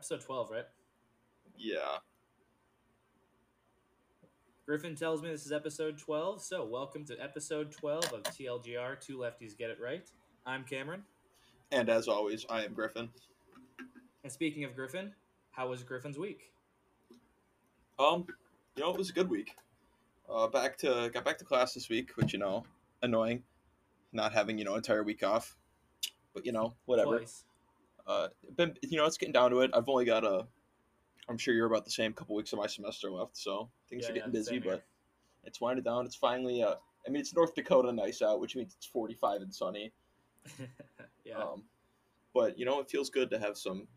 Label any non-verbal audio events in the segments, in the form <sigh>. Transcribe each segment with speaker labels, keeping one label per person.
Speaker 1: episode 12, right?
Speaker 2: Yeah.
Speaker 1: Griffin tells me this is episode 12, so welcome to episode 12 of TLGR Two Lefties Get It Right. I'm Cameron.
Speaker 2: And as always, I am Griffin.
Speaker 1: And speaking of Griffin, how was Griffin's week?
Speaker 2: Um, you know, it was a good week. Uh, back to got back to class this week, which you know, annoying, not having you know entire week off, but you know, whatever.
Speaker 1: Twice.
Speaker 2: Uh, been you know, it's getting down to it. I've only got a, I'm sure you're about the same couple weeks of my semester left, so things
Speaker 1: Yeah,
Speaker 2: are getting
Speaker 1: yeah,
Speaker 2: busy, but it's winding down. It's finally uh, I mean, it's North Dakota nice out, which means it's 45 and sunny. <laughs>
Speaker 1: yeah.
Speaker 2: Um, but you know, it feels good to have some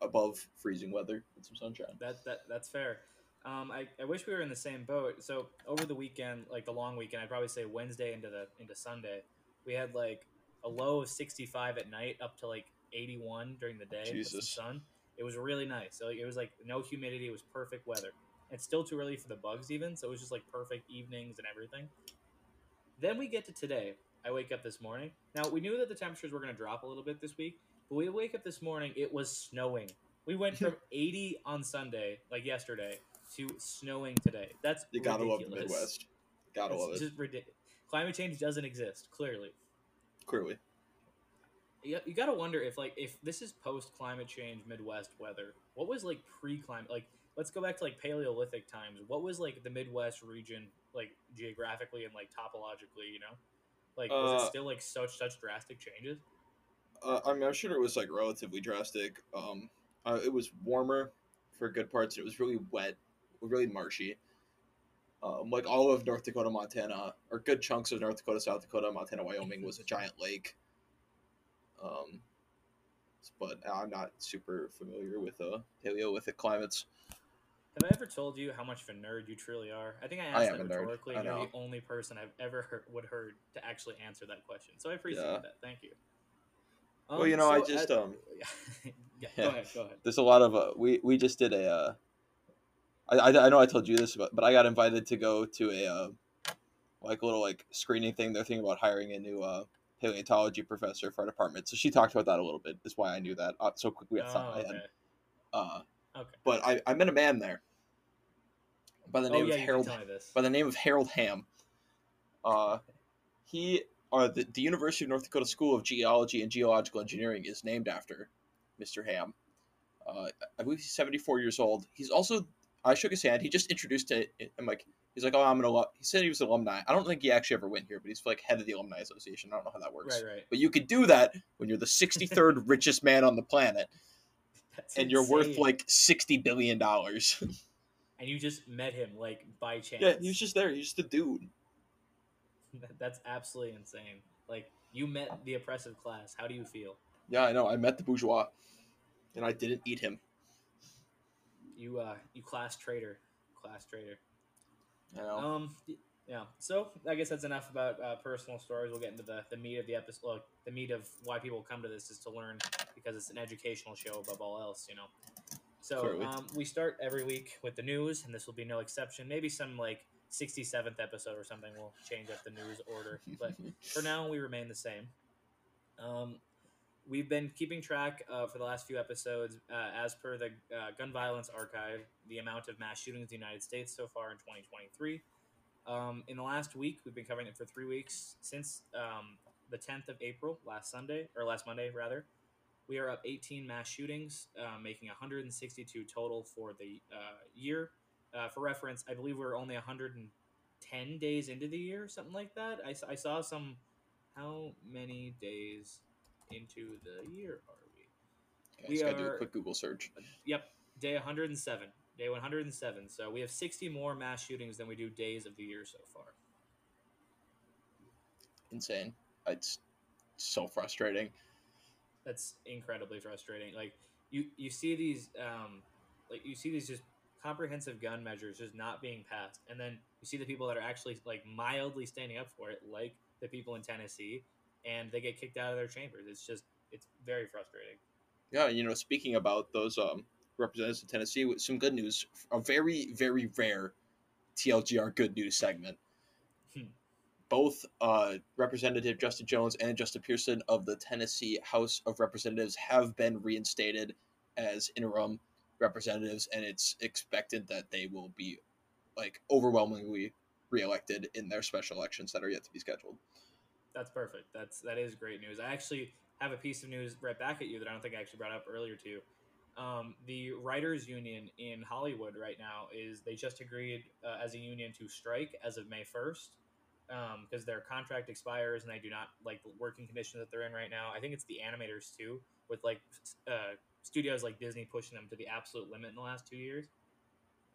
Speaker 2: above freezing weather and some sunshine.
Speaker 1: That that that's fair. Um, I, I wish we were in the same boat. So over the weekend, like the long weekend, I'd probably say Wednesday into the into Sunday, we had like a low of sixty five at night, up to like eighty one during the day with some sun. It was really nice. So it was like no humidity. It was perfect weather. It's still too early for the bugs even, so it was just like perfect evenings and everything. Then we get to today. I wake up this morning. Now we knew that the temperatures were going to drop a little bit this week, but we wake up this morning. It was snowing. We went <laughs> from 80 on Sunday, like yesterday, to snowing today. That's
Speaker 2: You gotta love the Midwest. Gotta love it.
Speaker 1: just ridiculous. Climate change doesn't exist. Clearly,
Speaker 2: Clearly.
Speaker 1: You, you got to wonder if like if this is post climate change Midwest weather. What was like pre climate? Like let's go back to like Paleolithic times. What was like the Midwest region like geographically and like topologically? You know, like was
Speaker 2: Uh,
Speaker 1: it still like such such drastic changes?
Speaker 2: Uh, I mean, I'm sure it was like relatively drastic. Um, uh, it was warmer for good parts. It was really wet, really marshy. Um, like all of North Dakota, Montana, or good chunks of North Dakota, South Dakota, Montana, Wyoming was a giant lake. Um, but I'm not super familiar with uh, Paleolithic climates.
Speaker 1: Have I ever told you how much of a nerd you truly are? I think I asked
Speaker 2: I am
Speaker 1: that
Speaker 2: a
Speaker 1: rhetorically, and you're the only person I've ever heard, would heard to actually answer that question. So I appreciate
Speaker 2: Yeah.
Speaker 1: that. Thank you.
Speaker 2: Well, you know, I just,
Speaker 1: at-
Speaker 2: um,
Speaker 1: yeah, <laughs>
Speaker 2: yeah.
Speaker 1: Go ahead. Go ahead.
Speaker 2: There's a lot of uh, we we just did a. Uh, I, I I know I told you this, but but I got invited to go to a uh, like a little like screening thing. They're thinking about hiring a new uh, paleontology professor for our department. So she talked about that a little bit. Is why I knew that uh, so quickly off the top
Speaker 1: Oh, okay.
Speaker 2: Uh,
Speaker 1: Okay.
Speaker 2: but I, I met a man there by the
Speaker 1: Oh
Speaker 2: name
Speaker 1: yeah,
Speaker 2: of Harold
Speaker 1: did tell me this.
Speaker 2: by the name of Harold Hamm. Uh, he uh, the, the University of North Dakota School of Geology and Geological Engineering is named after Mr. Hamm. Uh, I believe he's 74 years old. He's also I shook his hand. He just introduced it. I'm like he's like oh I'm an alum. He said he was an alumni. I don't think he actually ever went here, but he's like head of the alumni association. I don't know how that works.
Speaker 1: Right, right.
Speaker 2: But you could do that when you're the 63rd <laughs> richest man on the planet
Speaker 1: That's
Speaker 2: and you're worth like 60 billion dollars. <laughs>
Speaker 1: and you just met him like by chance.
Speaker 2: yeah, he was just there. He's just a dude. <laughs>
Speaker 1: That's absolutely insane. Like you met the oppressive class. How do you feel?
Speaker 2: Yeah, I know. I met the bourgeois, and I didn't eat him.
Speaker 1: You uh, you class traitor, class traitor. Um, yeah. So I guess that's enough about uh, personal stories. We'll get into the, the meat of the episode. Look, the meat of why people come to this is to learn because it's an educational show above all else. You know. So
Speaker 2: Clearly.
Speaker 1: um, we start every week with the news, and this will be no exception. Maybe some like sixty seventh episode or something will change up the news order, but <laughs> for now we remain the same. Um, we've been keeping track uh, for the last few episodes, uh, as per the uh, Gun Violence Archive, the amount of mass shootings in the United States so far in 2023. Um, in the last week, we've been covering it for three weeks since um, the 10th of April, last Sunday or last Monday rather. We are up 18 mass shootings, uh, making 162 total for the uh, year. Uh, for reference, I believe we're only 110 days into the year, something like that. I saw some. How many days into the year are we?
Speaker 2: Okay,
Speaker 1: we
Speaker 2: just gotta do a quick Google search.
Speaker 1: Yep, day 107. Day 107. So we have 60 more mass shootings than we do days of the year so far.
Speaker 2: Insane. It's so frustrating.
Speaker 1: That's incredibly frustrating. Like you, you see these, um, like you see these just comprehensive gun measures just not being passed, and then you see the people that are actually like mildly standing up for it, like the people in Tennessee, and they get kicked out of their chambers. It's just, it's very frustrating.
Speaker 2: Yeah, you know, speaking about those um, representatives in Tennessee, with some good news. A very, very rare TLGR good news segment.
Speaker 1: Hmm.
Speaker 2: Both uh, Representative Justin Jones and Justin Pearson of the Tennessee House of Representatives have been reinstated as interim representatives, and it's expected that they will be like overwhelmingly reelected in their special elections that are yet to be scheduled.
Speaker 1: That's perfect. That's that is great news. I actually have a piece of news right back at you that I don't think I actually brought up earlier too. Um, the writers union in Hollywood right now is they just agreed uh, as a union to strike as of May first because um, their contract expires and they do not like the working conditions that they're in right now. I think it's the animators too, with like uh, studios like Disney pushing them to the absolute limit in the last two years.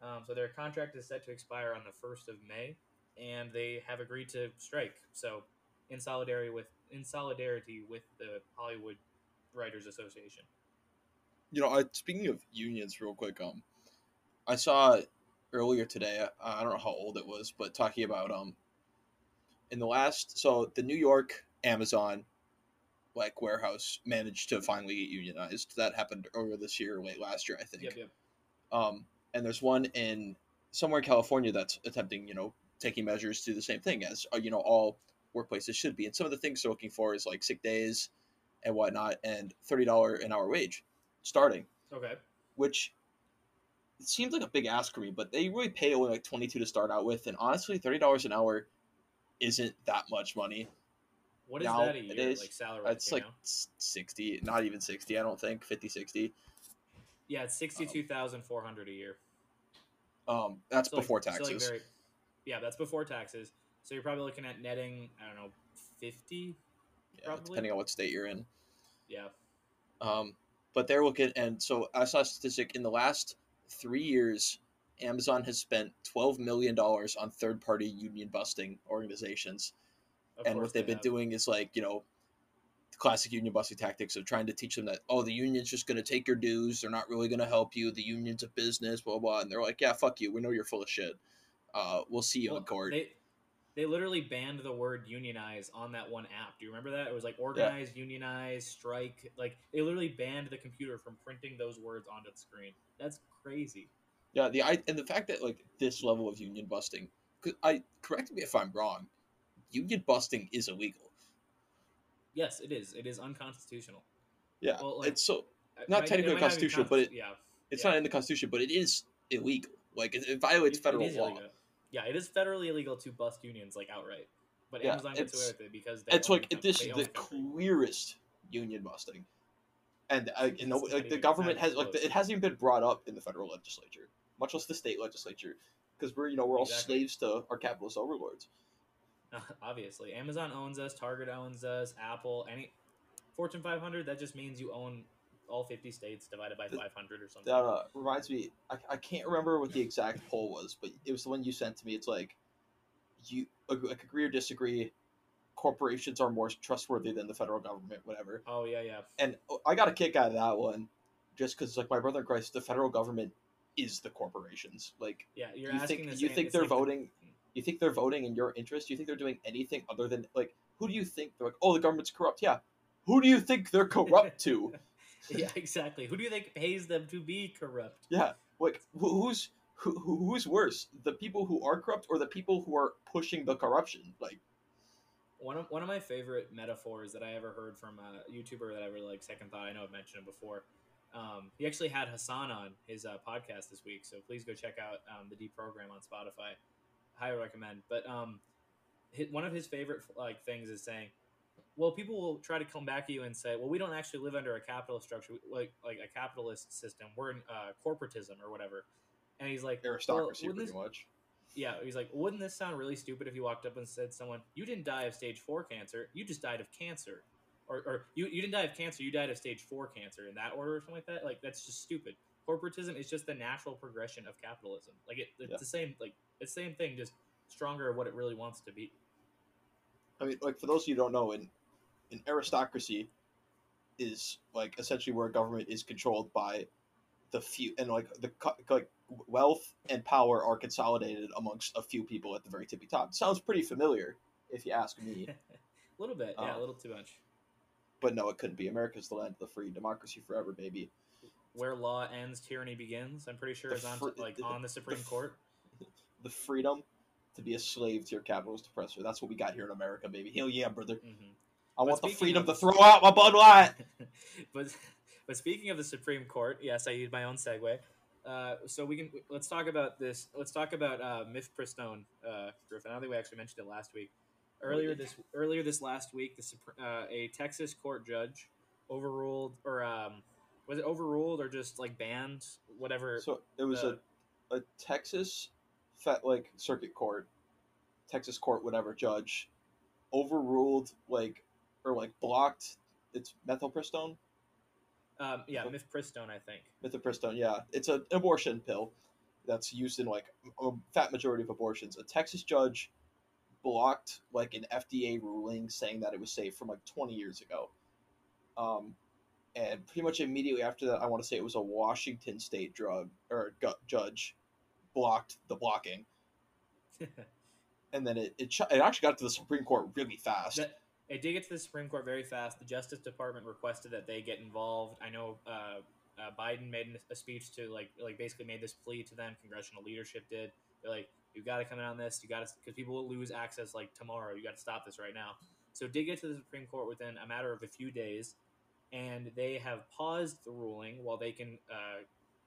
Speaker 1: Um, so their contract is set to expire on the first of May, and they have agreed to strike. So in solidarity with in solidarity with the Hollywood Writers Association.
Speaker 2: You know, I, speaking of unions, real quick, um, I saw earlier today. I don't know how old it was, but talking about um, in the last so the New York Amazon like warehouse managed to finally get unionized. That happened earlier this year, late last year, I think.
Speaker 1: Yep, yep.
Speaker 2: Um, and there's one in somewhere in California that's attempting, you know, taking measures to do the same thing as uh, you know all workplaces should be. And some of the things they're looking for is like sick days and whatnot, and thirty dollar an hour wage starting.
Speaker 1: Okay.
Speaker 2: Which it seems like a big ask for me, but they really pay only like twenty two to start out with, and honestly, thirty dollars an hour isn't that much money.
Speaker 1: What is now, that a year? It is, like salary?
Speaker 2: It's like know? sixty, not even sixty. I don't think 50, 60.
Speaker 1: Yeah, it's sixty two thousand four hundred a year.
Speaker 2: Um, that's so before like, taxes. So like very,
Speaker 1: yeah, that's before taxes. So you're probably looking at netting, I don't know, fifty.
Speaker 2: Yeah, probably? depending on what state you're in.
Speaker 1: Yeah.
Speaker 2: Um, but they're looking, and so I saw a statistic in the last three years, Amazon has spent twelve million dollars on third-party union busting organizations, of and what they've they been have. doing is like you know, classic union busting tactics of trying to teach them that oh the union's just going to take your dues, they're not really going to help you, the union's a business, blah blah, and they're like yeah fuck you, we know you're full of shit. Uh, we'll see you well, in court.
Speaker 1: They, they literally banned the word unionize on that one app. Do you remember that? It was like organize, yeah. unionize, strike. Like they literally banned the computer from printing those words onto the screen. That's crazy.
Speaker 2: Yeah, the I and the fact that like this level of union busting. I correct me if I'm wrong. Union busting is illegal.
Speaker 1: Yes, it is. It is unconstitutional.
Speaker 2: Yeah, well, like, it's so uh, not technically constitutional, but it, yeah, it's yeah. not in the constitution, but it is illegal. Like it, it violates it, federal law. Illegal
Speaker 1: yeah, it is federally illegal to bust unions like outright. But yeah, Amazon gets away with it because
Speaker 2: it's like this is the clearest union busting, and uh, you know, like the government has like the, it hasn't even been brought up in the federal legislature, much less the state legislature, because we're you know we're all exactly. slaves to our capitalist overlords. <laughs>
Speaker 1: obviously, Amazon owns us, Target owns us, Apple, any Fortune 500. That just means you own all 50 states divided by 500 or something.
Speaker 2: That uh, reminds me, I, I can't remember what the exact poll was, but it was the one you sent to me. It's like, you like agree or disagree, corporations are more trustworthy than the federal government, whatever.
Speaker 1: Oh, yeah, yeah.
Speaker 2: And I got a kick out of that one just because, like, my brother in Christ, the federal government is the corporations. Like,
Speaker 1: yeah, you're
Speaker 2: you
Speaker 1: asking
Speaker 2: think, You think they're like voting. The... You think they're voting in your interest? You think they're doing anything other than like who do you think they're like? Oh, the government's corrupt. Yeah, who do you think they're corrupt to? <laughs> <laughs>
Speaker 1: yeah, exactly. Who do you think pays them to be corrupt?
Speaker 2: Yeah, like who's who, who's worse, the people who are corrupt or the people who are pushing the corruption? Like
Speaker 1: one of one of my favorite metaphors that I ever heard from a YouTuber that I really like. Second thought, I know I've mentioned it before. Um, he actually had Hasan on his uh, podcast this week, so please go check out um, the Deprogram on Spotify. Highly recommend. But um, one of his favorite like things is saying well, people will try to come back at you and say, "Well, we don't actually live under a capitalist structure, like like a capitalist system. We're in uh, corporatism or whatever." And he's like,
Speaker 2: "Aristocracy, well,
Speaker 1: pretty
Speaker 2: this, much."
Speaker 1: Yeah, he's like, "Wouldn't this sound really stupid if you walked up and said, someone, you didn't die of stage four cancer, you just died of cancer, or, or you you didn't die of cancer, you died of stage four cancer in that order or something like that? Like that's just stupid. Corporatism is just the natural progression of capitalism. Like it, it's yeah. the same, like it's the same thing, just stronger of what it really wants to be."
Speaker 2: I mean, like for those of you who don't know, in an aristocracy is like essentially where government is controlled by the few and like the like wealth and power are consolidated amongst a few people at the very tippy top. Sounds pretty familiar if you ask me. <laughs>
Speaker 1: a little bit, yeah, um, a little too much.
Speaker 2: But no, it couldn't be. America's the land of the free, democracy forever, baby.
Speaker 1: Where law ends, tyranny begins. I'm pretty sure the it's on fr- like the, on the Supreme the, Court. <laughs>
Speaker 2: The freedom to be a slave to your capitalist oppressor. That's what we got here in America, baby. Hell yeah, brother. Mm-hmm. I want the freedom of... to throw out my Bud Light. <laughs>
Speaker 1: but but speaking of the Supreme Court, yes, I used my own segue. Uh, so we can let's talk about this. Let's talk about uh, mifepristone, uh, Griffin. I don't think we actually mentioned it last week. Earlier this earlier this last week, the uh, a Texas court judge overruled or um, was it overruled or just like banned whatever?
Speaker 2: So it was
Speaker 1: the-
Speaker 2: a, a Texas, fet, like circuit court, Texas court, whatever judge, overruled like or like blocked its methylpristone.
Speaker 1: um, yeah, mifepristone, I think.
Speaker 2: Mifepristone, yeah, it's an abortion pill that's used in like a fat majority of abortions. A Texas judge blocked like an FDA ruling saying that it was safe from like 20 years ago. Um, and pretty much immediately after that, I want to say it was a Washington state drug or gu- judge blocked the blocking, <laughs> and then it it, it actually got to the Supreme Court really fast.
Speaker 1: That- It did get to the Supreme Court very fast. The Justice Department requested that they get involved. I know uh, uh, Biden made a speech to like like basically made this plea to them. Congressional leadership did. They're like, you've got to come in on this. You got to because people will lose access like tomorrow. You got to stop this right now. So it did get to the Supreme Court within a matter of a few days, and they have paused the ruling while they can uh,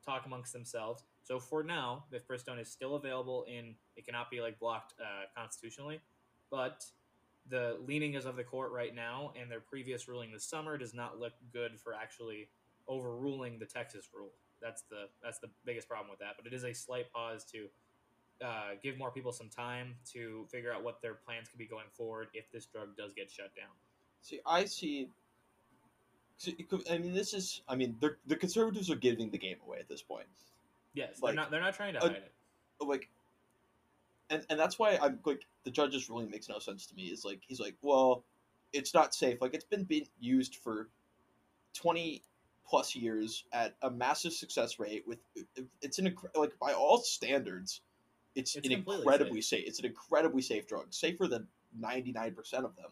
Speaker 1: talk amongst themselves. So for now, mifepristone is still available in. It cannot be like blocked uh, constitutionally, but the leaning is of the court right now and their previous ruling this summer does not look good for actually overruling the Texas rule. That's the that's the biggest problem with that. But it is a slight pause to uh, give more people some time to figure out what their plans could be going forward if this drug does get shut down.
Speaker 2: See, I see. see, I mean, this is. I mean, the conservatives are giving the game away at this point.
Speaker 1: Yes,
Speaker 2: Like,
Speaker 1: they're not they're not trying to
Speaker 2: uh,
Speaker 1: hide it.
Speaker 2: Like, and and that's why I'm like the judge's ruling makes no sense to me. Is like he's like, well, it's not safe. Like it's been being used for twenty plus years at a massive success rate. With it's an like by all standards, it's,
Speaker 1: It's
Speaker 2: an incredibly safe. It's an incredibly safe drug, safer than ninety nine percent of them.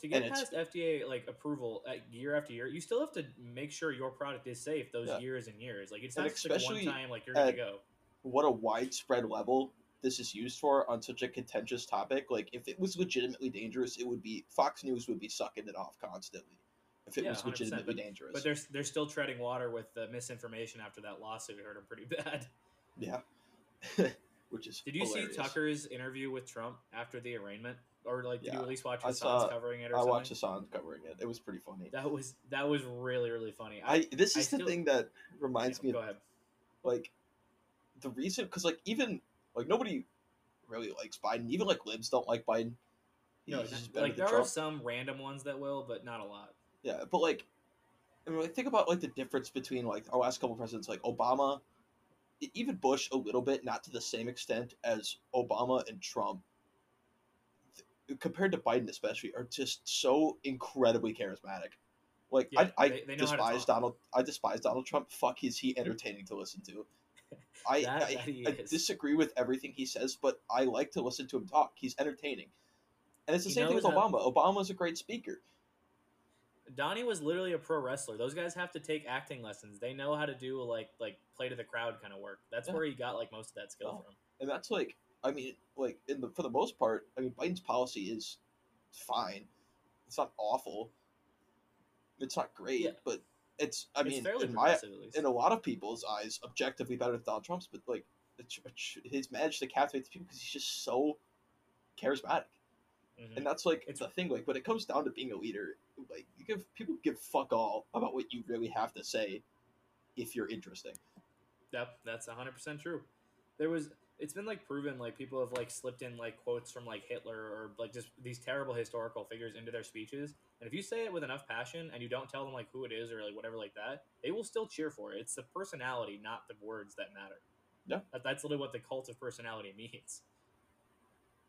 Speaker 1: To get
Speaker 2: and
Speaker 1: past FDA like approval uh, year after year, you still have to make sure your product is safe those
Speaker 2: Yeah.
Speaker 1: years and years. Like it's not just like one time like you're gonna go.
Speaker 2: what a widespread level this is used for on such a contentious topic. Like, if it was legitimately dangerous, it would be Fox News would be sucking it off constantly. If it
Speaker 1: Yeah,
Speaker 2: was
Speaker 1: 100%,
Speaker 2: legitimately dangerous,
Speaker 1: But they're they're still treading water with the misinformation after that lawsuit. We heard them pretty <laughs> bad.
Speaker 2: yeah, <laughs> which is
Speaker 1: Did you
Speaker 2: hilarious.
Speaker 1: see Tucker's interview with Trump after the arraignment, or like did you at least watch
Speaker 2: I
Speaker 1: Hasan's
Speaker 2: saw-
Speaker 1: covering it or
Speaker 2: I
Speaker 1: something?
Speaker 2: watched Hassan covering it. It was pretty funny.
Speaker 1: That was that was really really funny.
Speaker 2: I this
Speaker 1: I
Speaker 2: is the
Speaker 1: still-
Speaker 2: thing that reminds
Speaker 1: yeah,
Speaker 2: me
Speaker 1: go
Speaker 2: of
Speaker 1: ahead.
Speaker 2: like the reason because like even like nobody really likes Biden. Even like libs don't like Biden.
Speaker 1: No,
Speaker 2: He's
Speaker 1: not-
Speaker 2: just
Speaker 1: like there
Speaker 2: Trump.
Speaker 1: are some random ones that will, but not a lot.
Speaker 2: Yeah, but like, I mean, like, think about like the difference between like our last couple presidents, like Obama, even Bush, a little bit, not to the same extent as Obama and Trump. Compared to Biden, especially, are just so incredibly charismatic. Like
Speaker 1: Yeah,
Speaker 2: I, I
Speaker 1: they- they know how to
Speaker 2: despise. Donald. I despise Donald Trump. Fuck, is he entertaining to listen to? I,
Speaker 1: That-
Speaker 2: I,
Speaker 1: that
Speaker 2: I disagree with everything he says, but I like to listen to him talk. He's entertaining, and it's the
Speaker 1: He
Speaker 2: same thing with
Speaker 1: knows how-
Speaker 2: Obama. Obama's a great speaker.
Speaker 1: Donnie was literally a pro wrestler. Those guys have to take acting lessons. They know how to do like like play to the crowd kind of work. That's
Speaker 2: Yeah.
Speaker 1: where he got like most of that skill
Speaker 2: Oh.
Speaker 1: from.
Speaker 2: and that's like I mean, like in the for the most part, I mean Biden's policy is fine. It's not awful. It's not great,
Speaker 1: Yeah.
Speaker 2: but it's I
Speaker 1: it's
Speaker 2: mean in my in a lot of people's eyes, objectively better than Donald Trump's. But like, he's managed to captivate the people because he's just so charismatic,
Speaker 1: Mhm.
Speaker 2: and that's like
Speaker 1: It's-
Speaker 2: the thing. Like when it comes down to being a leader, like you give people give fuck all about what you really have to say if you're interesting.
Speaker 1: Yep, that's hundred percent true. There was it's been like proven like people have like slipped in like quotes from like Hitler or like just these terrible historical figures into their speeches. And if you say it with enough passion and you don't tell them like who it is or like whatever like that, they will still cheer for it. It's the personality, not the words that matter.
Speaker 2: Yeah.
Speaker 1: That, that's literally what the cult of personality <laughs> means.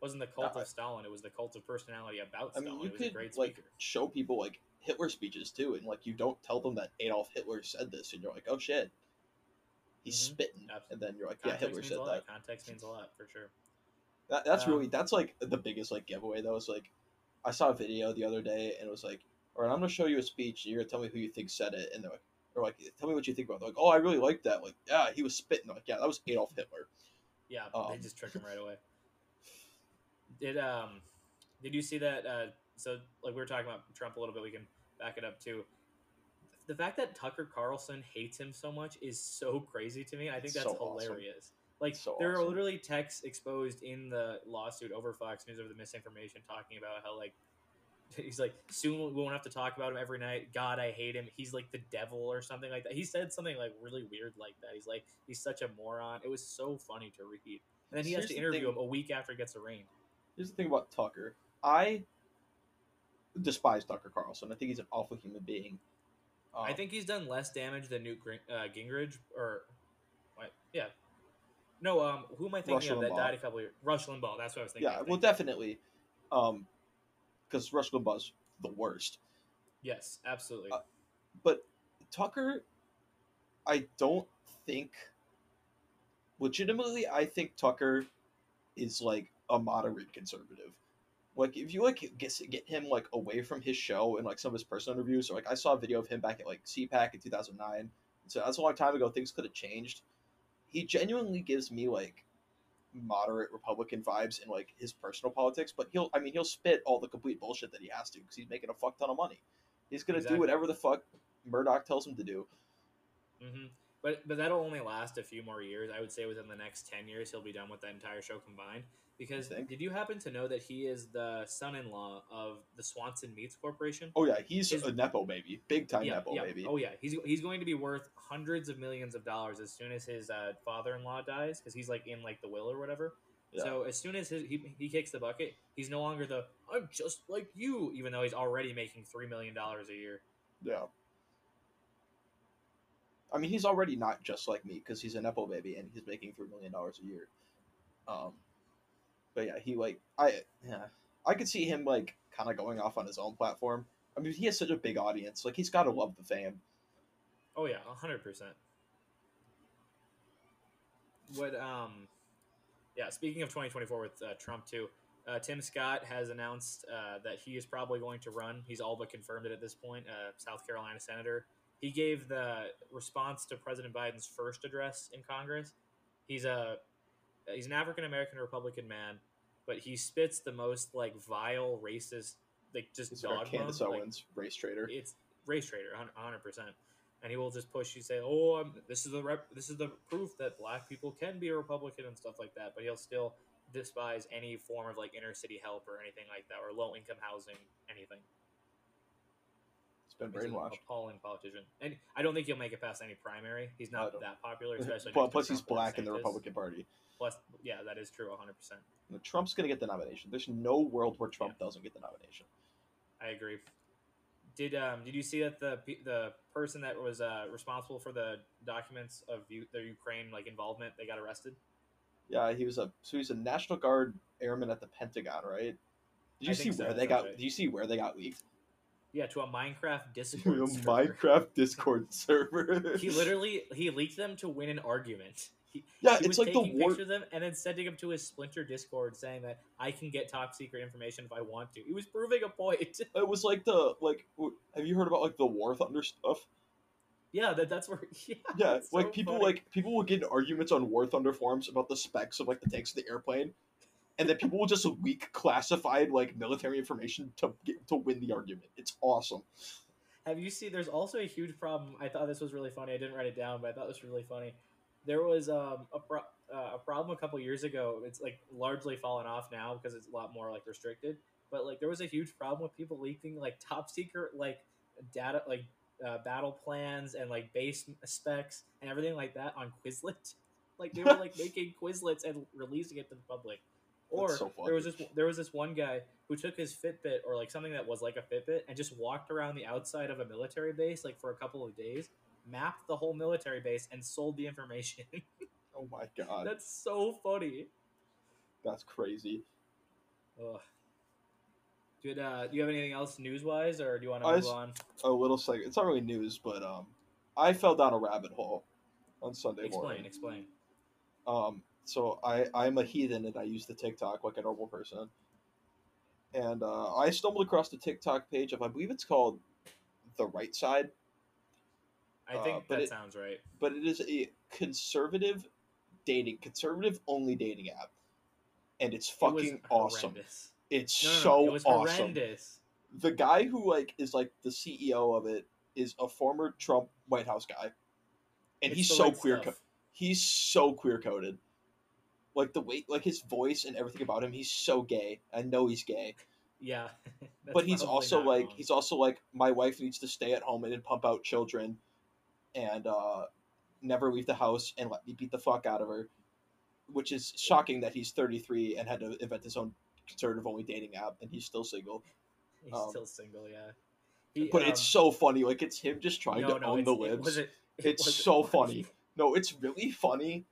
Speaker 1: It wasn't the cult
Speaker 2: I-
Speaker 1: of Stalin, it was the cult of personality about
Speaker 2: I
Speaker 1: Stalin.
Speaker 2: mean, you
Speaker 1: it was a
Speaker 2: could
Speaker 1: great
Speaker 2: like
Speaker 1: speaker.
Speaker 2: show people like Hitler speeches too, and like you don't tell them that Adolf Hitler said this, and you're like, oh shit, he's
Speaker 1: Mhm.
Speaker 2: spitting,
Speaker 1: Absolutely.
Speaker 2: and then you're like, yeah, Hitler said that.
Speaker 1: Context means a lot for sure.
Speaker 2: that. That's
Speaker 1: Um,
Speaker 2: really that's like the biggest like giveaway though. Is like, I saw a video the other day, and it was like, all right, I'm gonna show you a speech, and you're gonna tell me who you think said it, and they're like, or like, tell me what you think about. it. They're like, oh, I really like that. Like, yeah, he was spitting. Like, yeah, that was Adolf Hitler.
Speaker 1: Yeah, they
Speaker 2: Um,
Speaker 1: just trick him right away. <laughs> Did um, did you see that? Uh, so like we were talking about Trump a little bit. We can back it up too. the fact that Tucker Carlson hates him so much is so crazy to me. I think that's
Speaker 2: So awesome.
Speaker 1: Like
Speaker 2: So
Speaker 1: there are literally texts exposed in the lawsuit over Fox News over the misinformation, talking about how like <laughs> he's like soon we won't have to talk about him every night. God, I hate him. He's like the devil or something like that. He said something like really weird like that. He's like he's such a moron. It was so funny to read. And then he has to interview
Speaker 2: thing.
Speaker 1: him a week after he gets arraigned.
Speaker 2: Here's the thing about Tucker. I despise Tucker Carlson. I think he's an awful human being. Um,
Speaker 1: I think he's done less damage than Newt Gring- uh, Gingrich or what? Yeah. No, um, who am I thinking
Speaker 2: Rush
Speaker 1: of that died a couple years? Rush Limbaugh. That's what I was thinking.
Speaker 2: Yeah, well, definitely, um, because Rush Limbaugh's the worst.
Speaker 1: yes, absolutely.
Speaker 2: Uh, But Tucker, I don't think. Legitimately, I think Tucker is like a moderate conservative. Like, if you like get get him like away from his show and like some of his personal interviews, or like I saw a video of him back at like CPAC in two thousand nine. So that's a long time ago. Things could have changed. He genuinely gives me like moderate Republican vibes in like his personal politics, but he'll I mean he'll spit all the complete bullshit that he has to because he's making a fuck ton of money. He's gonna
Speaker 1: Exactly.
Speaker 2: do whatever the fuck Murdoch tells him to do.
Speaker 1: hmm But but that'll only last a few more years. I would say within the next ten years, he'll be done with that entire show combined. Because did you happen to know that he is the son-in-law of the Swanson Meats Corporation?
Speaker 2: Oh yeah, he's
Speaker 1: His-
Speaker 2: a nepo baby, big time
Speaker 1: yeah,
Speaker 2: nepo
Speaker 1: yeah.
Speaker 2: baby.
Speaker 1: Oh yeah, he's he's going to be worth hundreds of millions of dollars as soon as his uh, father-in-law dies, because he's like in like the will or whatever.
Speaker 2: Yeah.
Speaker 1: So as soon as his, he he kicks the bucket, he's no longer the I'm just like you, even though he's already making three million dollars a year.
Speaker 2: Yeah. I mean, he's already not just like me because he's a nepo baby and he's making three million dollars a year. Um, but yeah, he like I yeah I could see him like kind of going off on his own platform. I mean, he has such a big audience. Like he's got to love the fame.
Speaker 1: Oh yeah, hundred percent. What um, yeah. Speaking of twenty twenty four with uh, Trump too, uh, Tim Scott has announced uh, that he is probably going to run. He's all but confirmed it at this point. Uh, South Carolina senator. He gave the response to President Biden's first address in Congress. He's a Uh, he's an African American Republican man, but he spits the most like vile, racist, like just
Speaker 2: He's
Speaker 1: dog
Speaker 2: our Candace
Speaker 1: like,
Speaker 2: Owens, race trader.
Speaker 1: it's race trader, hundred percent. And he will just push you, say, "Oh, I'm, this is the rep, this is the proof that black people can be a Republican and stuff like that." But he'll still despise any form of like inner city help or anything like that, or low income housing, anything.
Speaker 2: Been brainwashed.
Speaker 1: appalling politician, and I don't think he'll make it past any primary. He's not that popular, <laughs> especially.
Speaker 2: Well, plus he's black in the Republican Party.
Speaker 1: Plus, yeah, that is true, hundred percent.
Speaker 2: Trump's gonna get the nomination. There's no world where Trump doesn't get the nomination.
Speaker 1: I agree. Did um did you see that the the person that was uh, responsible for the documents of U- the Ukraine like involvement they got arrested?
Speaker 2: Yeah, he was a so he's a National Guard airman at the Pentagon, right? Did you
Speaker 1: I
Speaker 2: see
Speaker 1: so,
Speaker 2: where they got?
Speaker 1: right.
Speaker 2: Did you see where they got leaked?
Speaker 1: Yeah, to a Minecraft
Speaker 2: To
Speaker 1: Discord.
Speaker 2: a
Speaker 1: server.
Speaker 2: Minecraft Discord server.
Speaker 1: He literally he leaked them to win an argument. He,
Speaker 2: yeah,
Speaker 1: he
Speaker 2: it's
Speaker 1: was
Speaker 2: like the war.
Speaker 1: pictures of them and then sending them to his Splinter Discord saying that I can get top secret information if I want to. He was proving a point. <laughs>
Speaker 2: It was like the like. Have you heard about like the War Thunder stuff?
Speaker 1: yeah, that that's where. <laughs> Yeah,
Speaker 2: Yeah, like
Speaker 1: so
Speaker 2: people
Speaker 1: funny.
Speaker 2: like people will get in arguments on War Thunder forums about the specs of like the tanks of the airplane, and then people will just leak classified like military information to get to win the argument. It's awesome.
Speaker 1: Have you seen? There's also a huge problem. I thought this was really funny. I didn't write it down, but I thought this was really funny. There was um, a pro- uh, a problem a couple years ago. It's like largely fallen off now because it's a lot more like restricted. But like there was a huge problem with people leaking like top secret like data like uh, battle plans and like base specs and everything like that on Quizlet. <laughs> Like they were like <laughs> making Quizlets and releasing it to the public. Or
Speaker 2: so
Speaker 1: there was this there was this one guy who took his Fitbit or like something that was like a Fitbit and just walked around the outside of a military base like for a couple of days, mapped the whole military base and sold the information. <laughs>
Speaker 2: Oh my god,
Speaker 1: That's so funny.
Speaker 2: that's crazy.
Speaker 1: Ugh. Did uh, do you have anything else news wise, or do you want to
Speaker 2: I
Speaker 1: move on?
Speaker 2: A little seg. It's not really news, but um, I fell down a rabbit hole on Sunday
Speaker 1: Explain,
Speaker 2: morning.
Speaker 1: explain.
Speaker 2: Um, so I I'm a heathen and I use the TikTok like a normal person, and uh, I stumbled across the TikTok page of I believe it's called the Right Side,
Speaker 1: I
Speaker 2: Uh,
Speaker 1: think
Speaker 2: but
Speaker 1: that
Speaker 2: it-
Speaker 1: sounds right.
Speaker 2: but it is a conservative dating conservative only dating app, and it's
Speaker 1: It
Speaker 2: fucking awesome.
Speaker 1: horrendous.
Speaker 2: It's
Speaker 1: No, no, no,
Speaker 2: so
Speaker 1: it was
Speaker 2: awesome.
Speaker 1: horrendous.
Speaker 2: The guy who like is like the CEO of it is a former Trump White House guy, and
Speaker 1: It's
Speaker 2: he's so
Speaker 1: right
Speaker 2: queer. Co- he's so queer coded. Like the way, like his voice and everything about him, he's so gay. I know he's gay,
Speaker 1: yeah. <laughs>
Speaker 2: But he's also like
Speaker 1: wrong.
Speaker 2: he's also like my wife needs to stay at home and pump out children, and uh, never leave the house and let me beat the fuck out of her, which is shocking that he's 33 and had to invent his own conservative only dating app and he's still single.
Speaker 1: he's
Speaker 2: um,
Speaker 1: still single. Yeah. He,
Speaker 2: But it's
Speaker 1: um,
Speaker 2: so funny, like it's him just trying
Speaker 1: no,
Speaker 2: to
Speaker 1: no,
Speaker 2: own the
Speaker 1: it
Speaker 2: libs.
Speaker 1: wasn't- <laughs> it
Speaker 2: It's so funny.
Speaker 1: funny.
Speaker 2: No, it's really funny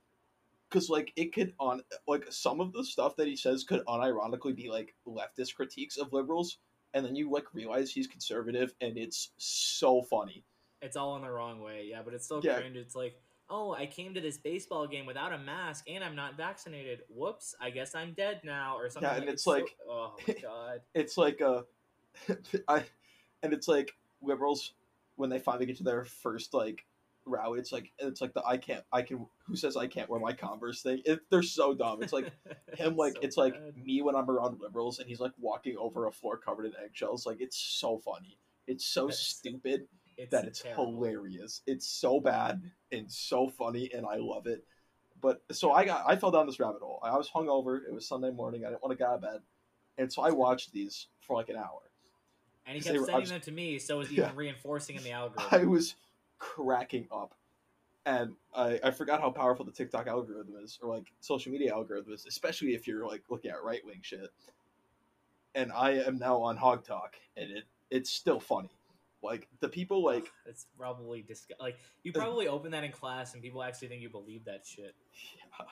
Speaker 2: because like it could on like some of the stuff that he says could unironically be like leftist critiques of liberals, and then you like realize he's conservative, and it's so funny.
Speaker 1: It's all in the wrong way, yeah, but it's still
Speaker 2: Yeah.
Speaker 1: cringe. It's like, oh, I came to this baseball game without a mask and I'm not vaccinated. Whoops, I guess I'm dead now, or something.
Speaker 2: yeah, and it's
Speaker 1: so-
Speaker 2: like-
Speaker 1: oh my <laughs> god,
Speaker 2: It's like uh, <laughs> I, and it's like liberals when they finally get to their first like rally. It's like it's like the I can't I can who says I can't wear my Converse thing. It, they're so dumb. It's like <laughs> him like
Speaker 1: so
Speaker 2: it's like me when I'm around liberals and he's like walking over a floor covered in eggshells. Like it's so funny. It's so
Speaker 1: That's-
Speaker 2: stupid
Speaker 1: it's
Speaker 2: that it's
Speaker 1: terrible.
Speaker 2: hilarious. It's so bad and so funny and I love it. But so I got I fell down this rabbit hole. I was hungover. It was Sunday morning. I didn't want to get out of bed. And so I watched these for like an hour.
Speaker 1: And he kept
Speaker 2: were-
Speaker 1: sending
Speaker 2: was-
Speaker 1: them to me, so it was <laughs>
Speaker 2: Yeah.
Speaker 1: even reinforcing in the algorithm.
Speaker 2: I was cracking up. And I, I forgot how powerful the TikTok algorithm is, or like social media algorithm is, especially if you're like looking at right wing shit. And I am now on Hog Talk, and it it's still funny. Like the people like <sighs>
Speaker 1: it's probably disg- like you probably open that in class and people actually think you believe that shit.
Speaker 2: yeah.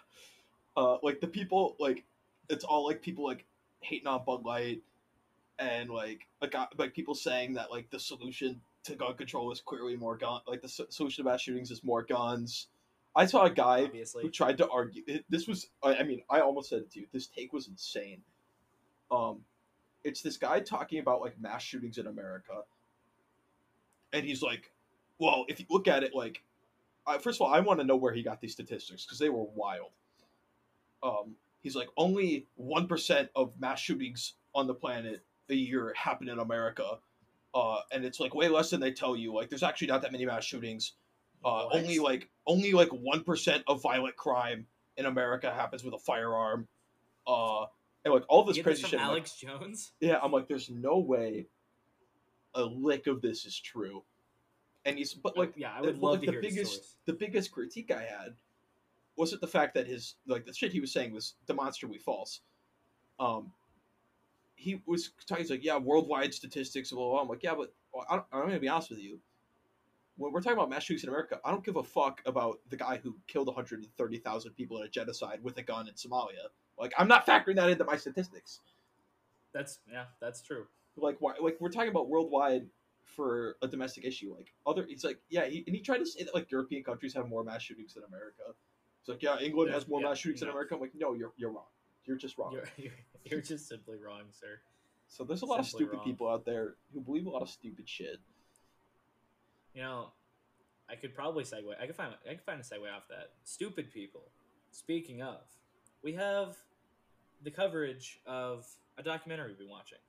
Speaker 2: uh like the people like it's all like people like hating on Bud Light and like like uh, like people saying that like the solution to gun control is clearly more gun like the so- solution to mass shootings is more guns. I saw a guy
Speaker 1: Obviously.
Speaker 2: who tried to argue this was I, I mean I almost said it to you this take was insane um it's this guy talking about like mass shootings in America and he's like well if you look at it like I, first of all I want to know where he got these statistics because they were wild um he's like only 1% of mass shootings on the planet a year happen in America uh and it's like way less than they tell you like there's actually not that many mass shootings uh, only like only like one percent of violent crime in America happens with a firearm. Uh, and like all this crazy shit. I'm like,
Speaker 1: Alex Jones.
Speaker 2: yeah, I'm like, there's no way a lick of this is true. And he's but like
Speaker 1: yeah, I would
Speaker 2: but,
Speaker 1: love
Speaker 2: like,
Speaker 1: to
Speaker 2: the
Speaker 1: hear
Speaker 2: biggest the biggest critique I had wasn't the fact that his like the shit he was saying was demonstrably false. Um, he was talking. He's like, yeah, worldwide statistics. Blah, blah, blah. I'm like, yeah, but I i'm gonna be honest with you. When we're talking about mass shootings in America, I don't give a fuck about the guy who killed 130,000 people in a genocide with a gun in Somalia. Like, I'm not factoring that into my statistics.
Speaker 1: That's yeah, that's true.
Speaker 2: Like, why? Like, we're talking about worldwide for a domestic issue. Like, other, he's like, yeah, he, and he tried to say that like European countries have more mass shootings than America. It's like, yeah, England
Speaker 1: Yeah,
Speaker 2: has more
Speaker 1: yeah,
Speaker 2: mass shootings than. America. I'm like, no, you're you're wrong. You're just wrong.
Speaker 1: You're, <laughs> you're you're just simply wrong, sir.
Speaker 2: So there's a lot of stupid
Speaker 1: wrong.
Speaker 2: people out there who believe a lot of stupid shit.
Speaker 1: You know, I could probably segue. I could find I could find a segue off that. Stupid people. Speaking of, we have the coverage of a documentary we've been watching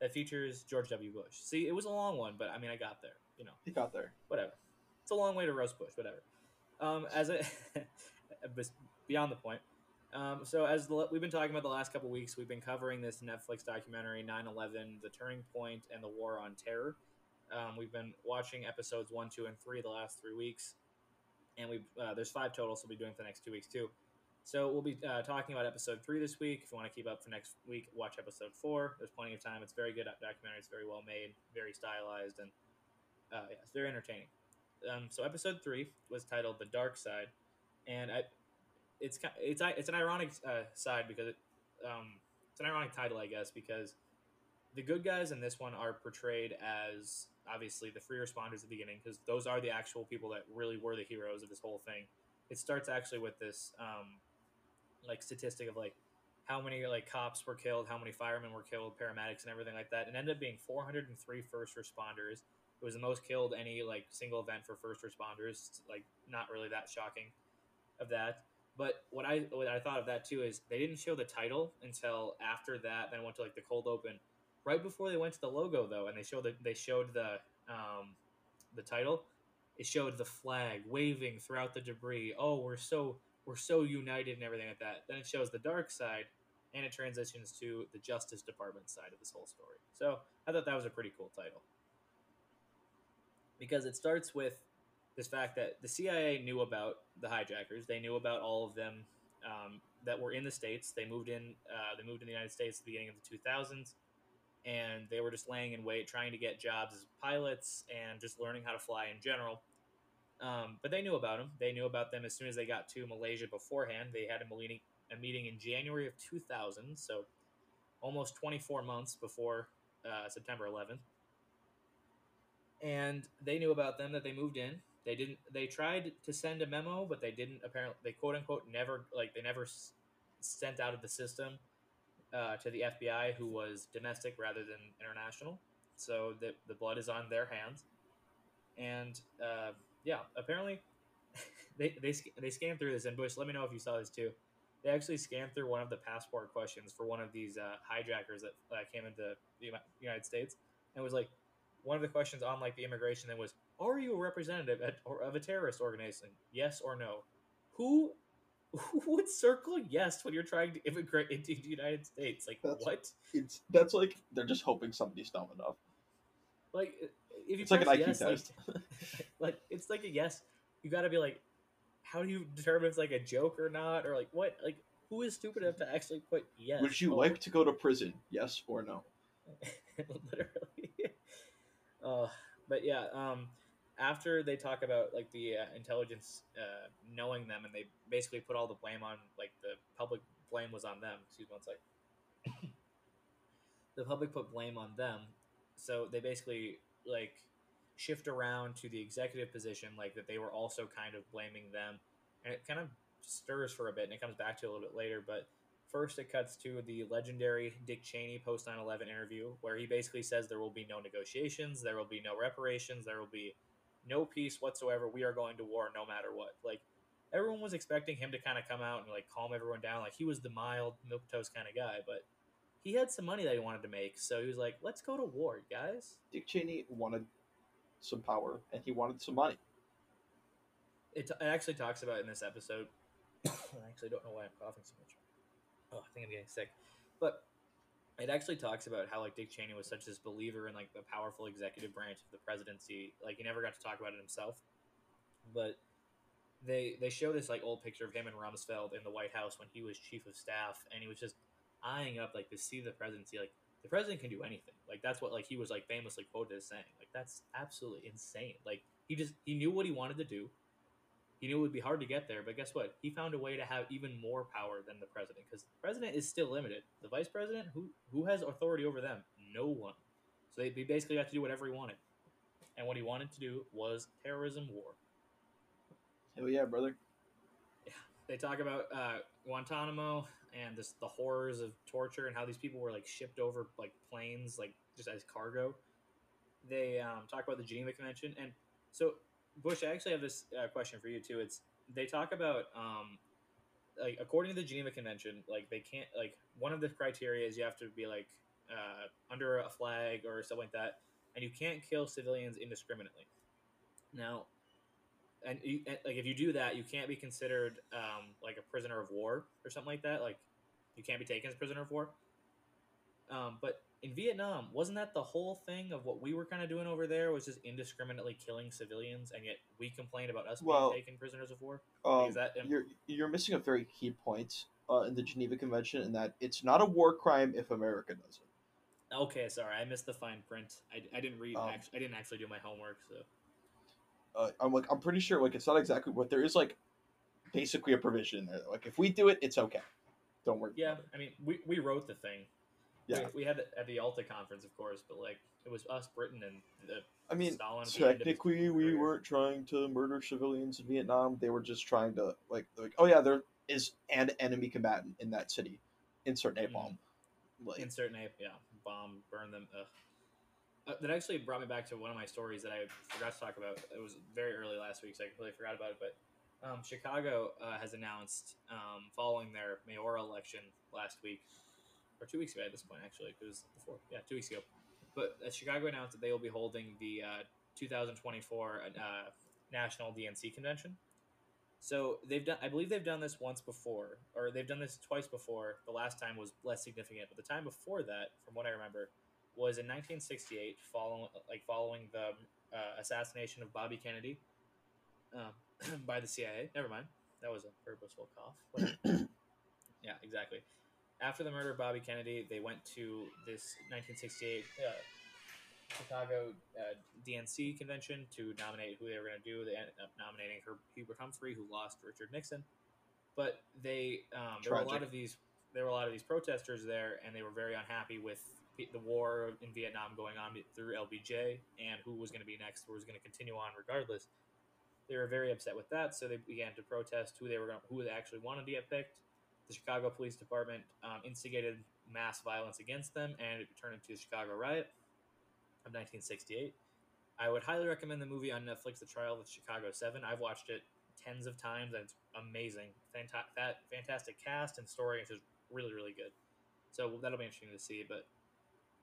Speaker 1: that features George W. Bush. See, it was a long one, but I mean, I got there. You know,
Speaker 2: He got there.
Speaker 1: whatever. It's a long way to roast Bush. Whatever. Um, as a <laughs> beyond the point. Um, so as the, we've been talking about the last couple weeks, we've been covering this Netflix documentary 9/11: The Turning Point and the War on Terror. Um, we've been watching episodes one, two, and three the last three weeks, and we uh, there's five total, so we'll be doing for the next two weeks too. So we'll be uh, talking about episode three this week. If you want to keep up for next week, watch episode four. There's plenty of time. It's very good documentary. It's very well made, very stylized, and uh, yeah, it's very entertaining. Um, so episode three was titled "The Dark Side," and I, it's it's it's an ironic uh, side because it, um, it's an ironic title, I guess, because the good guys in this one are portrayed as obviously the free responders at the beginning because those are the actual people that really were the heroes of this whole thing. It starts actually with this um, like statistic of like how many like cops were killed, how many firemen were killed, paramedics, and everything like that. and ended up being 403 first responders. It was the most killed any like single event for first responders. It's, like not really that shocking of that. But what I what I thought of that too is they didn't show the title until after that. Then went to like the cold open, right before they went to the logo though, and they showed the, they showed the um, the title, it showed the flag waving throughout the debris. Oh, we're so we're so united and everything like that. Then it shows the dark side, and it transitions to the Justice Department side of this whole story. So I thought that was a pretty cool title because it starts with this fact that the CIA knew about the hijackers. They knew about all of them um, that were in the states. They moved in. Uh, they moved in the United States at the beginning of the 2000s, and they were just laying in wait, trying to get jobs as pilots and just learning how to fly in general. Um, but they knew about them. They knew about them as soon as they got to Malaysia beforehand. They had a meeting, a meeting in January of 2000, so almost 24 months before uh, September 11th. And they knew about them that they moved in. They didn't. They tried to send a memo, but they didn't. Apparently, they quote unquote never like they never s- sent out of the system uh, to the FBI, who was domestic rather than international. So the the blood is on their hands. And uh, yeah, apparently <laughs> they they they scanned through this. And Bush, let me know if you saw this too. They actually scanned through one of the passport questions for one of these uh, hijackers that uh, came into the United States, and it was like one of the questions on like the immigration thing was, "Are you a representative at, or of a terrorist organization? Yes or no?" Who <laughs> who would circle yes when you're trying to immigrate into the United States? Like
Speaker 2: That's-
Speaker 1: what?
Speaker 2: It's that's like they're just hoping somebody's dumb enough.
Speaker 1: Like if you
Speaker 2: It's like an IQ
Speaker 1: yes, like-
Speaker 2: test. <laughs>
Speaker 1: like it's like a yes. You got to be like, how do you determine if it's like a joke or not, or like what? Like who is stupid enough to actually put yes?
Speaker 2: Would you like to go to prison? Yes or no? <laughs>
Speaker 1: literally? uh, but yeah, um, after they talk about like the uh, intelligence uh, knowing them, and they basically put all the blame on like the public blame was on them. Excuse me one sec. the public put blame on them, so they basically like shift around to the executive position, like that they were also kind of blaming them, and it kind of stirs for a bit, and it comes back to a little bit later, but. First, it cuts to the legendary Dick Cheney post 9 11 interview, where he basically says there will be no negotiations, there will be no reparations, there will be no peace whatsoever. We are going to war no matter what. Like, everyone was expecting him to kind of come out and, like, calm everyone down. Like, he was the mild, milk toast kind of guy, but he had some money that he wanted to make. So he was like, let's go to war, guys.
Speaker 2: Dick Cheney wanted some power and he wanted some money.
Speaker 1: It, it actually talks about in this episode. <coughs> I actually don't know why I'm coughing so much. Oh, I think I'm getting sick. But it actually talks about how like Dick Cheney was such this believer in like the powerful executive branch of the presidency. Like he never got to talk about it himself, but they they show this like old picture of him and Rumsfeld in the White House when he was chief of staff, and he was just eyeing up like to see the presidency. Like the president can do anything. Like that's what like he was like famously quoted as saying. Like that's absolutely insane. Like he just he knew what he wanted to do. He knew it would be hard to get there, but guess what? He found a way to have even more power than the president because the president is still limited. The vice president, who who has authority over them? No one. So they, they basically got to do whatever he wanted, and what he wanted to do was terrorism war.
Speaker 2: Hell yeah, brother. Yeah.
Speaker 1: They talk about uh, Guantanamo and this, the horrors of torture and how these people were like shipped over like planes, like just as cargo. They um, talk about the Geneva Convention, and so Bush, I actually have this uh, question for you too. It's they talk about um, like according to the Geneva Convention, like they can't like one of the criteria is you have to be like uh, under a flag or something like that, and you can't kill civilians indiscriminately. Now, and, you, and like if you do that, you can't be considered um, like a prisoner of war or something like that. Like you can't be taken as prisoner of war. Um, but in Vietnam, wasn't that the whole thing of what we were kind of doing over there? Was just indiscriminately killing civilians, and yet we complained about us
Speaker 2: Well,
Speaker 1: being taken prisoners of war.
Speaker 2: Um,
Speaker 1: is that
Speaker 2: you're you're missing a very key point uh, in the Geneva Convention, in that it's not a war crime if America does it.
Speaker 1: okay? Sorry, I missed the fine print. I, I didn't read.
Speaker 2: Um,
Speaker 1: act- I didn't actually do my homework. So
Speaker 2: Uh, I'm like I'm pretty sure like it's not exactly what there is like basically a provision in there. Like if we do it, it's okay. Don't worry.
Speaker 1: yeah. I mean we, we wrote the thing.
Speaker 2: Yeah.
Speaker 1: we, we had at the Yalta conference, of course, but like it was us, Britain, and the
Speaker 2: I mean,
Speaker 1: Stalin at the end of his
Speaker 2: technically we weren't trying to murder civilians in Vietnam. They were just trying to like like oh yeah, there is an enemy combatant in that city. Insert napalm. Like,
Speaker 1: insert name, yeah, bomb, burn them. Ugh. Uh, that actually brought me back to one of my stories that I forgot to talk about. It was very early last week, so I completely forgot about it. But um, Chicago uh, has announced, um, following their mayoral election last week, or two weeks ago at this point, actually, it was before, yeah, two weeks ago. But uh, Chicago announced that they will be holding the uh, 2024 uh, national DNC convention. So they've done. I believe they've done this once before, or they've done this twice before. The last time was less significant, but the time before that, from what I remember, was in 1968, following like following the uh, assassination of Bobby Kennedy um, <clears throat> by the CIA. Never mind, that was a purposeful cough. <clears throat> yeah, exactly. After the murder of Bobby Kennedy, they went to this 1968 uh, Chicago uh, DNC convention to nominate who they were going to do. They ended up nominating Her- Hubert Humphrey, who lost Richard Nixon. But they um, there were a lot of these there were a lot of these protesters there, and they were very unhappy with the- the war in Vietnam going on through LBJ and who was going to be next, who was going to continue on regardless. They were very upset with that, so they began to protest who they were going, who they actually wanted to get picked. The Chicago Police Department um, instigated mass violence against them, and it turned into the Chicago riot of 1968. I would highly recommend the movie on Netflix, The Trial of Chicago 7. I've watched it tens of times, and it's amazing. Fanta- that fantastic cast and story. It's just really, really good. So that'll be interesting to see. But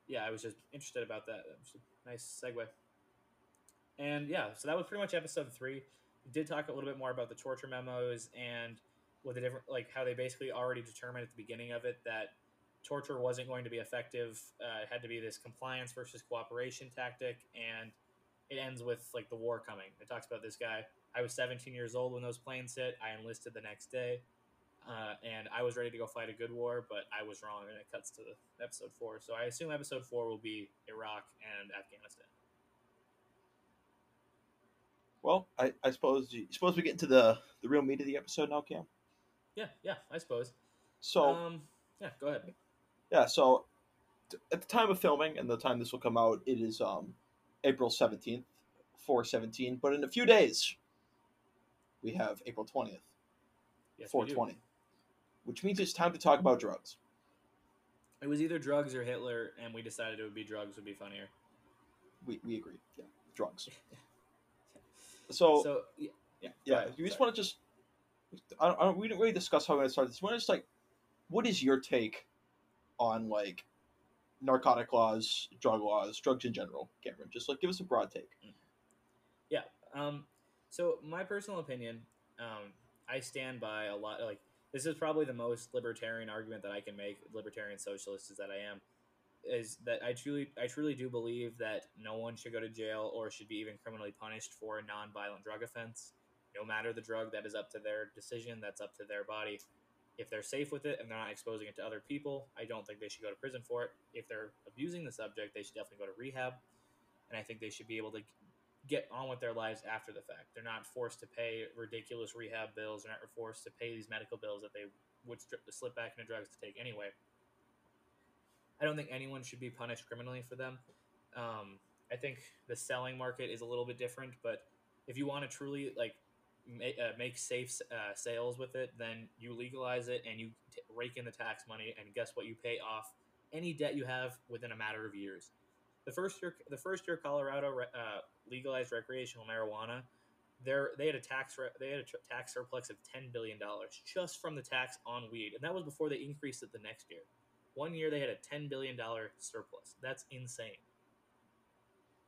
Speaker 1: yeah, I was just interested about that. That was a nice segue. And yeah, so that was pretty much episode three. We did talk a little bit more about the torture memos and what a different, like how they basically already determined at the beginning of it that torture wasn't going to be effective. Uh, it had to be this compliance versus cooperation tactic, and it ends with like the war coming. It talks about this guy. I was 17 years old when those planes hit. I enlisted the next day, uh, and I was ready to go fight a good war, but I was wrong, and it cuts to episode four. So I assume episode four will be Iraq and Afghanistan.
Speaker 2: Well, I, I suppose suppose we get into the the real meat of the episode now, Cam.
Speaker 1: Yeah, yeah, I suppose.
Speaker 2: So
Speaker 1: um, yeah, go ahead.
Speaker 2: yeah, so at the time of filming and the time this will come out, it is um April seventeenth, four seventeen. But in a few days, we have April twentieth,
Speaker 1: Yes, we
Speaker 2: four twenty, which means it's time to talk about drugs.
Speaker 1: It was either drugs or Hitler, and we decided it would be drugs would be funnier.
Speaker 2: We we agree. Yeah, drugs. <laughs> So,
Speaker 1: so yeah,
Speaker 2: yeah, yeah. You just want to just. I don't, I don't, we didn't really discuss how we're going to start this. We want to just like, what is your take on like narcotic laws, drug laws, drugs in general, Cameron? Just like give us a broad take. Yeah.
Speaker 1: Um, so my personal opinion, um, I stand by a lot. Like this is probably the most libertarian argument that I can make. Libertarian socialist is that I am, is that I truly, I truly do believe that no one should go to jail or should be even criminally punished for a non-violent drug offense. No matter the drug, that is up to their decision. That's up to their body. If they're safe with it and they're not exposing it to other people, I don't think they should go to prison for it. If they're abusing the subject, they should definitely go to rehab. And I think they should be able to get on with their lives after the fact. They're not forced to pay ridiculous rehab bills. They're not forced to pay these medical bills that they would strip, slip back into drugs to take anyway. I don't think anyone should be punished criminally for them. Um, I think the selling market is a little bit different, but if you want to truly like make, uh, make safe uh, sales with it, then you legalize it and you t- rake in the tax money, and guess what? You pay off any debt you have within a matter of years. The first year, the first year Colorado uh, legalized recreational marijuana, there they had a tax re- they had a tr- tax surplus of ten billion dollars just from the tax on weed, and that was before they increased it the next year. One year they had a ten billion dollar surplus. That's insane.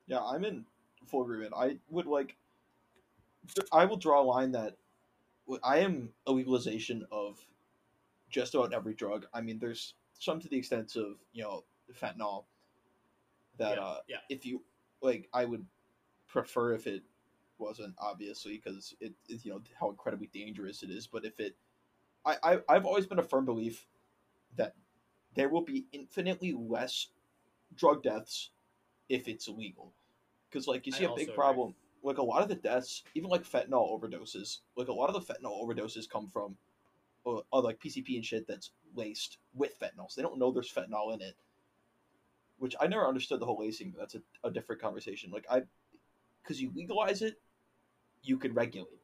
Speaker 2: Yeah, I'm in full agreement. I would like. I will draw a line that I am a legalization of just about every drug. I mean, there's some to the extent of you know fentanyl that
Speaker 1: Yeah,
Speaker 2: uh,
Speaker 1: yeah.
Speaker 2: if you like, I would prefer if it wasn't obviously because it, it you know how incredibly dangerous it is. But if it, I, I I've always been a firm belief that there will be infinitely less drug deaths if it's illegal. Because like you
Speaker 1: I
Speaker 2: see a
Speaker 1: also
Speaker 2: big
Speaker 1: agree.
Speaker 2: Like a lot of the deaths, even like fentanyl overdoses, like a lot of the fentanyl overdoses come from, uh, uh, like PCP and shit that's laced with fentanyl. So they don't know there's fentanyl in it. Which I never understood the whole lacing, but that's a, a different conversation. Like I, because you legalize it, you can regulate it.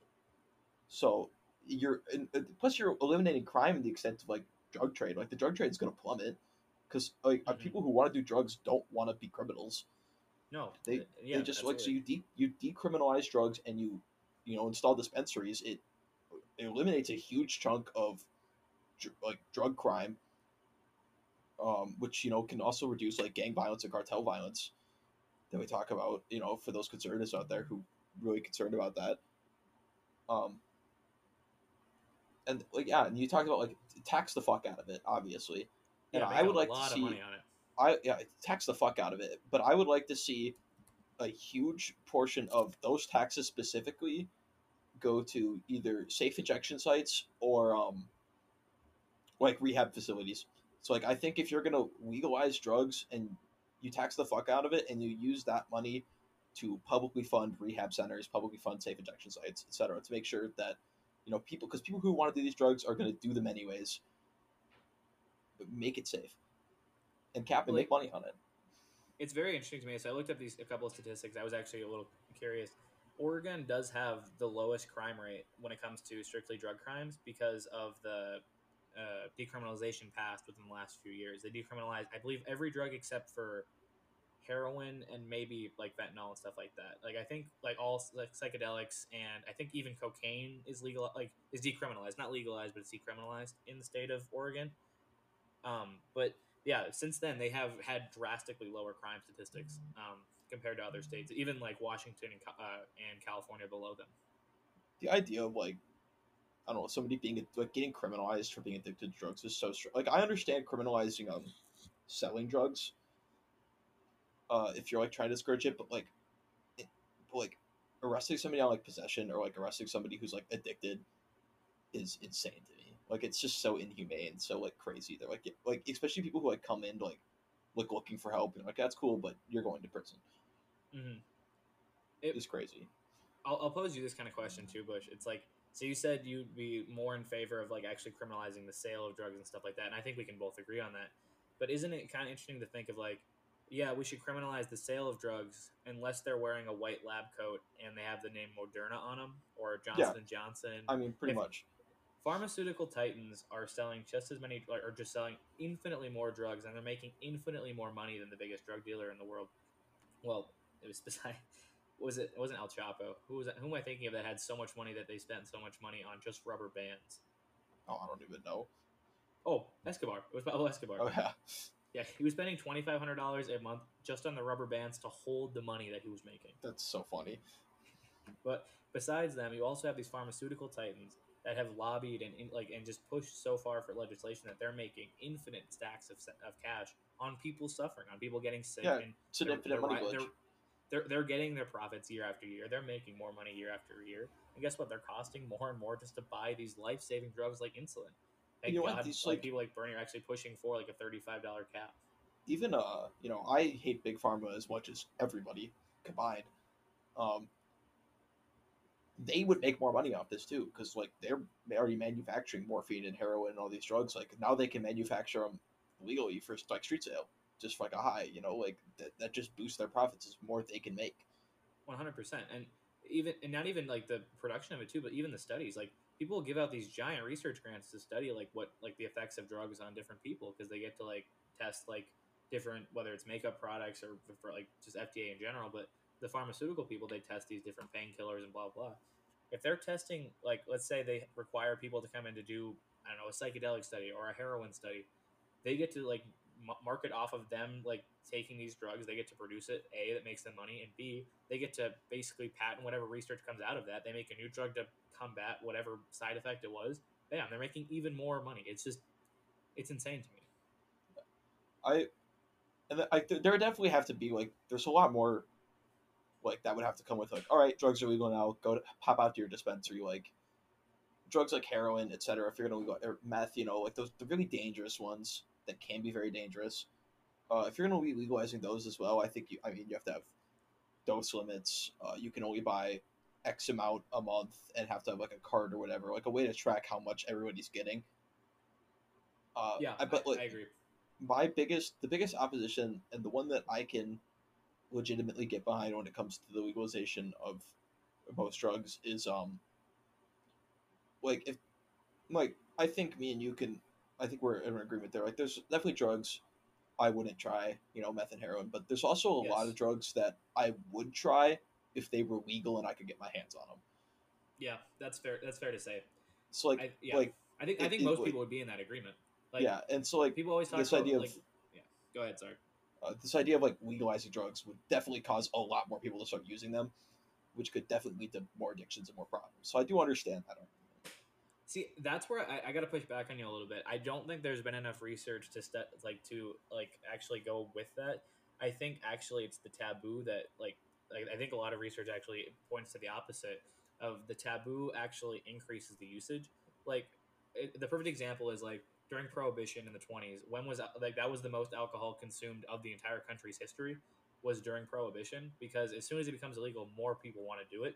Speaker 2: So you're and, plus you're eliminating crime in the extent of like drug trade. Like the drug trade is going to plummet because like uh
Speaker 1: Mhm.
Speaker 2: people who want to do drugs don't want to be criminals.
Speaker 1: No,
Speaker 2: They-
Speaker 1: uh, yeah,
Speaker 2: they just like so you de- you decriminalize drugs and you you know install dispensaries. It, it eliminates a huge chunk of dr- like drug crime, um, which you know can also reduce like gang violence and cartel violence. that we talk about. You know, for those conservatives out there who really concerned about that. Um, and like yeah, and you talked about like tax the fuck out of it, obviously. And
Speaker 1: Yeah,
Speaker 2: I would
Speaker 1: a
Speaker 2: like
Speaker 1: lot
Speaker 2: to
Speaker 1: of
Speaker 2: see
Speaker 1: money on it.
Speaker 2: I yeah, tax the fuck out of it. But I would like to see a huge portion of those taxes specifically go to either safe injection sites or um like rehab facilities. So like I think if you're gonna legalize drugs and you tax the fuck out of it and you use that money to publicly fund rehab centers, publicly fund safe injection sites, etc., to make sure that you know people because people who want to do these drugs are gonna do them anyways. Make it safe and cap and make money on it.
Speaker 1: It's very interesting to me. So I looked up these a couple of statistics. I was actually a little curious. Oregon does have the lowest crime rate when it comes to strictly drug crimes because of the uh, decriminalization passed within the last few years. They decriminalized, I believe, every drug except for heroin and maybe like fentanyl and stuff like that. Like I think like all like psychedelics and I think even cocaine is legal like is decriminalized, not legalized, but it's decriminalized in the state of Oregon. Um, but yeah, since then they have had drastically lower crime statistics um, compared to other states, even like Washington and, uh, and California below them.
Speaker 2: the idea of like I don't know somebody being like getting criminalized for being addicted to drugs is so like I understand criminalizing um selling drugs uh if you're like trying to discourage it but like it, like arresting somebody on like possession or like arresting somebody who's like addicted is insane me like it's just so inhumane so like crazy they're like like especially people who like come in like like looking for help and like that's cool but you're going to prison
Speaker 1: Mm-hmm.
Speaker 2: it's crazy
Speaker 1: I'll, I'll pose you this kind of question too, Bush. It's like, so you said you'd be more in favor of like actually criminalizing the sale of drugs and stuff like that, and I think we can both agree on that. But isn't it kind of interesting to think of like, yeah, we should criminalize the sale of drugs unless they're wearing a white lab coat and they have the name Moderna on them or Johnson and Johnson.
Speaker 2: I mean pretty
Speaker 1: If-
Speaker 2: much
Speaker 1: Pharmaceutical titans are selling just as many, or just selling infinitely more drugs, and they're making infinitely more money than the biggest drug dealer in the world. Well, it was <laughs> beside. Was it? It wasn't El Chapo. Who was? Who am I thinking of that had so much money that they spent so much money on just rubber bands?
Speaker 2: oh I don't even know
Speaker 1: Oh, Escobar. It was Pablo Escobar.
Speaker 2: oh yeah
Speaker 1: Yeah, he was spending twenty five hundred dollars a month just on the rubber bands to hold the money that he was making.
Speaker 2: that's so funny
Speaker 1: But besides them, you also have these pharmaceutical titans that have lobbied and in, like and just pushed so far for legislation that they're making infinite stacks of, of cash on people suffering, on people getting sick,
Speaker 2: Yeah,
Speaker 1: and
Speaker 2: it's an
Speaker 1: they're,
Speaker 2: infinite
Speaker 1: they're,
Speaker 2: money
Speaker 1: they're, they're they're getting their profits year after year. They're making more money year after year. And guess what? They're costing more and more just to buy these life saving drugs like insulin. Thank
Speaker 2: You know what? These,
Speaker 1: like,
Speaker 2: like-
Speaker 1: people like Bernie are actually pushing for like a thirty five dollar cap.
Speaker 2: even uh you know i hate big pharma as much as everybody combined um they would make more money off this too because like they're already manufacturing morphine and heroin and all these drugs like now they can manufacture them legally for like street sale just like a high you know like that, that just boosts their profits as more they can make
Speaker 1: One hundred percent, and even and not even like the production of it too, but even the studies. Like people give out these giant research grants to study like what like the effects of drugs on different people because they get to like test like different whether it's makeup products or for like just FDA in general. But the pharmaceutical people they test these different painkillers and blah blah. If they're testing like let's say they require people to come in to do I don't know a psychedelic study or a heroin study, they get to like m- market off of them like taking these drugs. They get to produce it. A that makes them money, and B they get to basically patent whatever research comes out of that. They make a new drug to combat whatever side effect it was. Bam, they're making even more money. It's just, it's insane to me.
Speaker 2: I and I, there definitely have to be like there's a lot more like that would have to come with like all right drugs are legal now go to, pop out to your dispensary like drugs like heroin etc if you're gonna go or meth you know like those the really dangerous ones that can be very dangerous uh, if you're gonna be legalizing those as well I think you I mean you have to have dose limits uh, you can only buy X amount a month and have to have like a card or whatever like a way to track how much everybody's getting uh,
Speaker 1: Yeah,
Speaker 2: I, but like,
Speaker 1: I agree.
Speaker 2: my biggest the biggest opposition and the one that I can legitimately get behind when it comes to the legalization of most drugs is um like if like I think me and you can I think we're in agreement there. Like there's definitely drugs I wouldn't try, you know, meth and heroin, but there's also a lot of drugs that I would try if they were legal and I could get my hands on them.
Speaker 1: Yeah, that's fair. That's fair to say.
Speaker 2: So like
Speaker 1: I, yeah,
Speaker 2: like
Speaker 1: I think I think
Speaker 2: it
Speaker 1: most
Speaker 2: would-
Speaker 1: people would be in that agreement. Like,
Speaker 2: yeah, and so like
Speaker 1: people always talk
Speaker 2: this
Speaker 1: about
Speaker 2: idea of-
Speaker 1: like, yeah. Go ahead, sorry.
Speaker 2: Uh, this idea of like legalizing drugs would definitely cause a lot more people to start using them, which could definitely lead to more addictions and more problems. So I do understand that.
Speaker 1: See, that's where I, I got to push back on you a little bit. I don't think there's been enough research to st- like to like actually go with that. I think actually it's the taboo that like like I think a lot of research actually points to the opposite of the taboo actually increases the usage. Like it, the perfect example is like during prohibition in the 20s when was like that was the most alcohol consumed of the entire country's history was during prohibition because as soon as it becomes illegal more people want to do it.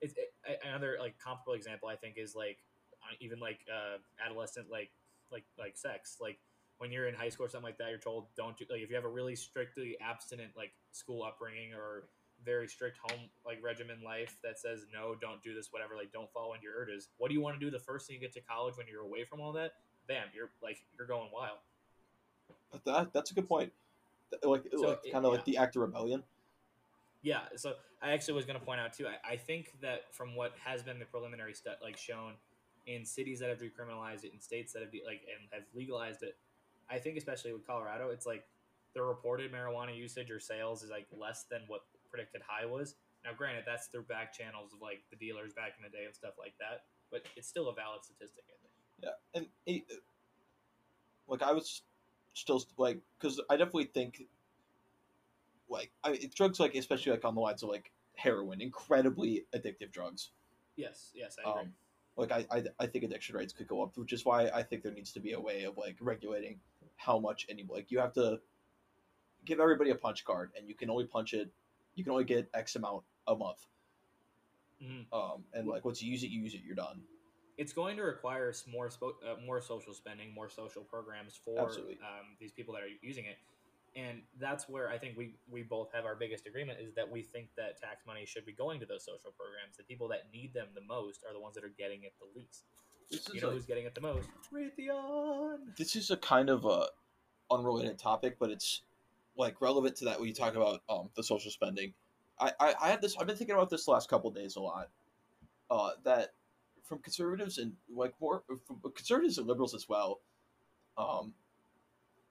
Speaker 1: It's it, another like comparable example i think is like uh, even like uh, adolescent like like like sex. Like when you're in high school or something like that you're told don't do like if you have a really strictly abstinent like school upbringing or very strict home like regimen life that says no don't do this whatever like don't fall into your urges what do you want to do the first thing you get to college when you're away from all that bam, you're like you're going wild.
Speaker 2: But that that's a good point. Like, so like kind of yeah. like the act of rebellion.
Speaker 1: Yeah, so I actually was going to point out too. I, I think that from what has been the preliminary stuff, like shown in cities that have decriminalized it, in states that have de- like and have legalized it, I think especially with Colorado, it's like the reported marijuana usage or sales is like less than what predicted high was. Now, granted, that's through back channels of like the dealers back in the day and stuff like that, but it's still a valid statistic. I think.
Speaker 2: Yeah, and it, like I was still like because I definitely think like I drugs like especially like on the lines of like heroin, incredibly addictive drugs.
Speaker 1: Yes, yes, I agree. Um,
Speaker 2: like I, I, I think addiction rates could go up, which is why I think there needs to be a way of like regulating how much any like you have to give everybody a punch card, and you can only punch it, you can only get X amount a month. Mm-hmm. Um, and like once you use it, you use it, you're done
Speaker 1: it's going to require more uh, more social spending, more social programs for um, these people that are using it, and that's where I think we we both have our biggest agreement is that we think that tax money should be going to those social programs. The people that need them the most are the ones that are getting it the least. you know like, who's getting it the most? Raytheon.
Speaker 2: This is a kind of a unrelated topic, but it's like relevant to that when you talk about um, the social spending. I, I, I had this. I've been thinking about this the last couple days a lot. Uh, that from conservatives and like more from conservatives and liberals as well. Um,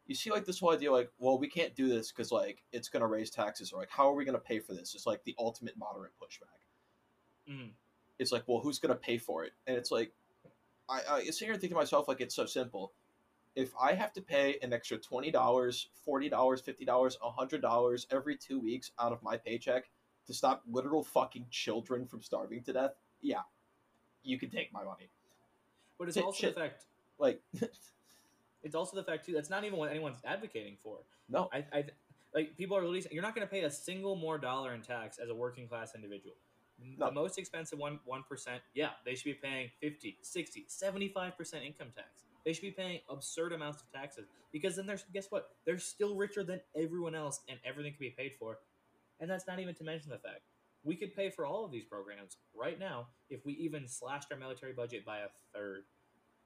Speaker 2: you see like this whole idea like, well, we can't do this because like it's gonna raise taxes or like how are we gonna pay for this? It's like the ultimate moderate pushback. Mm. It's like, well, who's gonna pay for it? And it's like, I, I sit here and think to myself like it's so simple. If I have to pay an extra twenty dollars, forty dollars, fifty dollars, hundred dollars every two weeks out of my paycheck to stop literal fucking children from starving to death, yeah, you can take my money.
Speaker 1: But it's also the fact,
Speaker 2: like, <laughs>
Speaker 1: it's also the fact too. That's not even what anyone's advocating for.
Speaker 2: No,
Speaker 1: I, I like people are releasing. You're not going to pay a single more dollar in tax as a working class individual. No. The most expensive one one percent, yeah, they should be paying 50, 60, 75 percent income tax. They should be paying absurd amounts of taxes because then there's guess what? They're still richer than everyone else, and everything can be paid for. And that's not even to mention the fact we could pay for all of these programs right now if we even slashed our military budget by a third.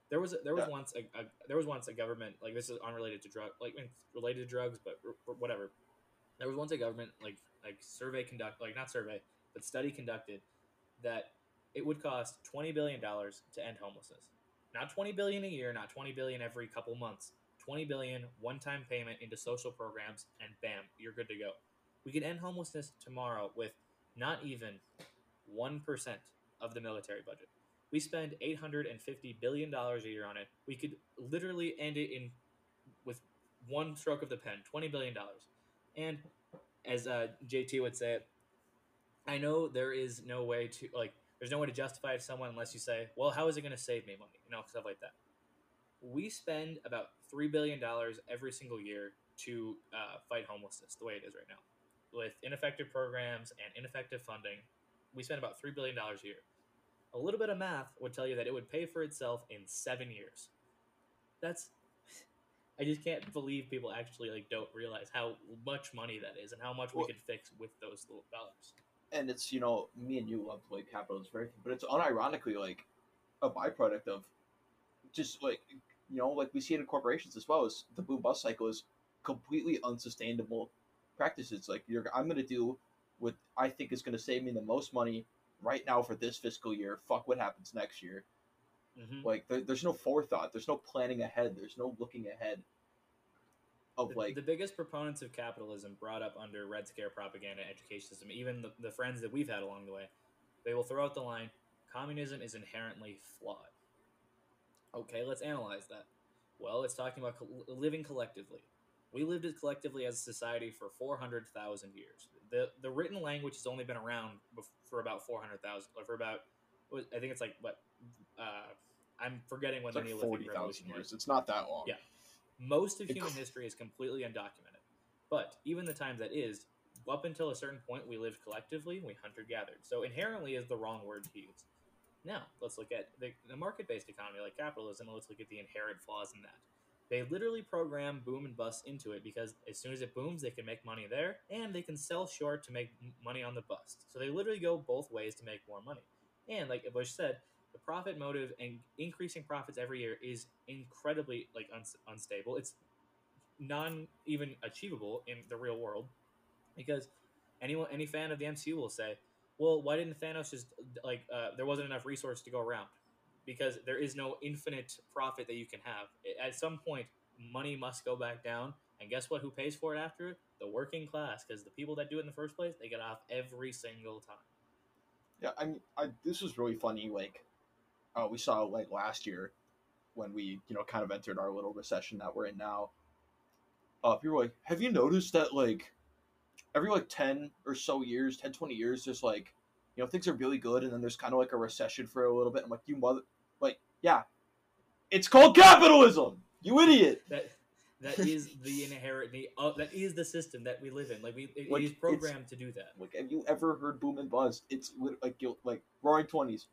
Speaker 1: There was there was yeah. once a, a, there was once a government like this is unrelated to drug like related to drugs but r- whatever. There was once a government like like survey conduct like not survey but study conducted that it would cost twenty billion dollars to end homelessness. Not twenty billion a year, not twenty billion every couple months. 20 billion one-time payment into social programs and bam, you're good to go. We could end homelessness tomorrow with not even 1% of the military budget. We spend $850 billion a year on it. We could literally end it in with one stroke of the pen, $20 billion. And as uh, JT would say it, I know there is no way to, like, there's no way to justify it to someone unless you say, well, how is it going to save me money? You know, stuff like that. We spend about $3 billion every single year to uh, fight homelessness the way it is right now with ineffective programs and ineffective funding, we spend about $3 billion a year. A little bit of math would tell you that it would pay for itself in seven years. That's. <sighs> I just can't believe people actually like don't realize how much money that is and how much well, we could fix with those little dollars.
Speaker 2: And it's you know me and you love to like capitalism, very, but it's unironically like a byproduct of just like you know like we see it in corporations as well as the boom bust cycle is completely unsustainable practices. Like you're, I'm going to do what I think is going to save me the most money right now for this fiscal year. Fuck what happens next year. Mm-hmm. Like there, there's no forethought. There's no planning ahead. There's no looking ahead. of
Speaker 1: the,
Speaker 2: like
Speaker 1: the biggest proponents of capitalism brought up under Red Scare propaganda education system, even the, the friends that we've had along the way, they will throw out the line, communism is inherently flawed. Okay, let's analyze that. Well, it's talking about co- living collectively. We lived collectively as a society for 400,000 years. The the written language has only been around for about 400,000, or for about, I think it's like, what, uh, I'm forgetting when
Speaker 2: it's
Speaker 1: the
Speaker 2: like
Speaker 1: Neolithic
Speaker 2: forty
Speaker 1: Revolution
Speaker 2: thousand
Speaker 1: was.
Speaker 2: years. It's not that long.
Speaker 1: Yeah. Most of human history is completely undocumented. But even the time that is, up until a certain point, we lived collectively, we hunter gathered. So inherently is the wrong word to use. Now, let's look at the, the market based economy like capitalism, and let's look at the inherent flaws in that. They literally program boom and bust into it because as soon as it booms, they can make money there, and they can sell short to make money on the bust. So they literally go both ways to make more money. And like Bush said, the profit motive and increasing profits every year is incredibly like uns- unstable. It's non even achievable in the real world because anyone any fan of the MCU will say, "Well, why didn't Thanos just like uh, there wasn't enough resource to go around?" Because there is no infinite profit that you can have. At some point, money must go back down, and guess what? Who pays for it after it? The working class, because the people that do it in the first place, they get off every single time.
Speaker 2: Yeah, I mean, I, this was really funny. Like, uh, we saw like last year when we, you know, kind of entered our little recession that we're in now. Uh, people were like, "Have you noticed that like every like ten or so years, 10, 20 years, there's like, you know, things are really good, and then there's kind of like a recession for a little bit." I'm like, "You mother, yeah, it's called capitalism, you idiot."
Speaker 1: That that is the inherent uh, that is the system that we live in. Like we, it
Speaker 2: Like, it's-
Speaker 1: programmed to do that.
Speaker 2: Like, have you ever heard boom and bust? It's like you like Roaring Twenties,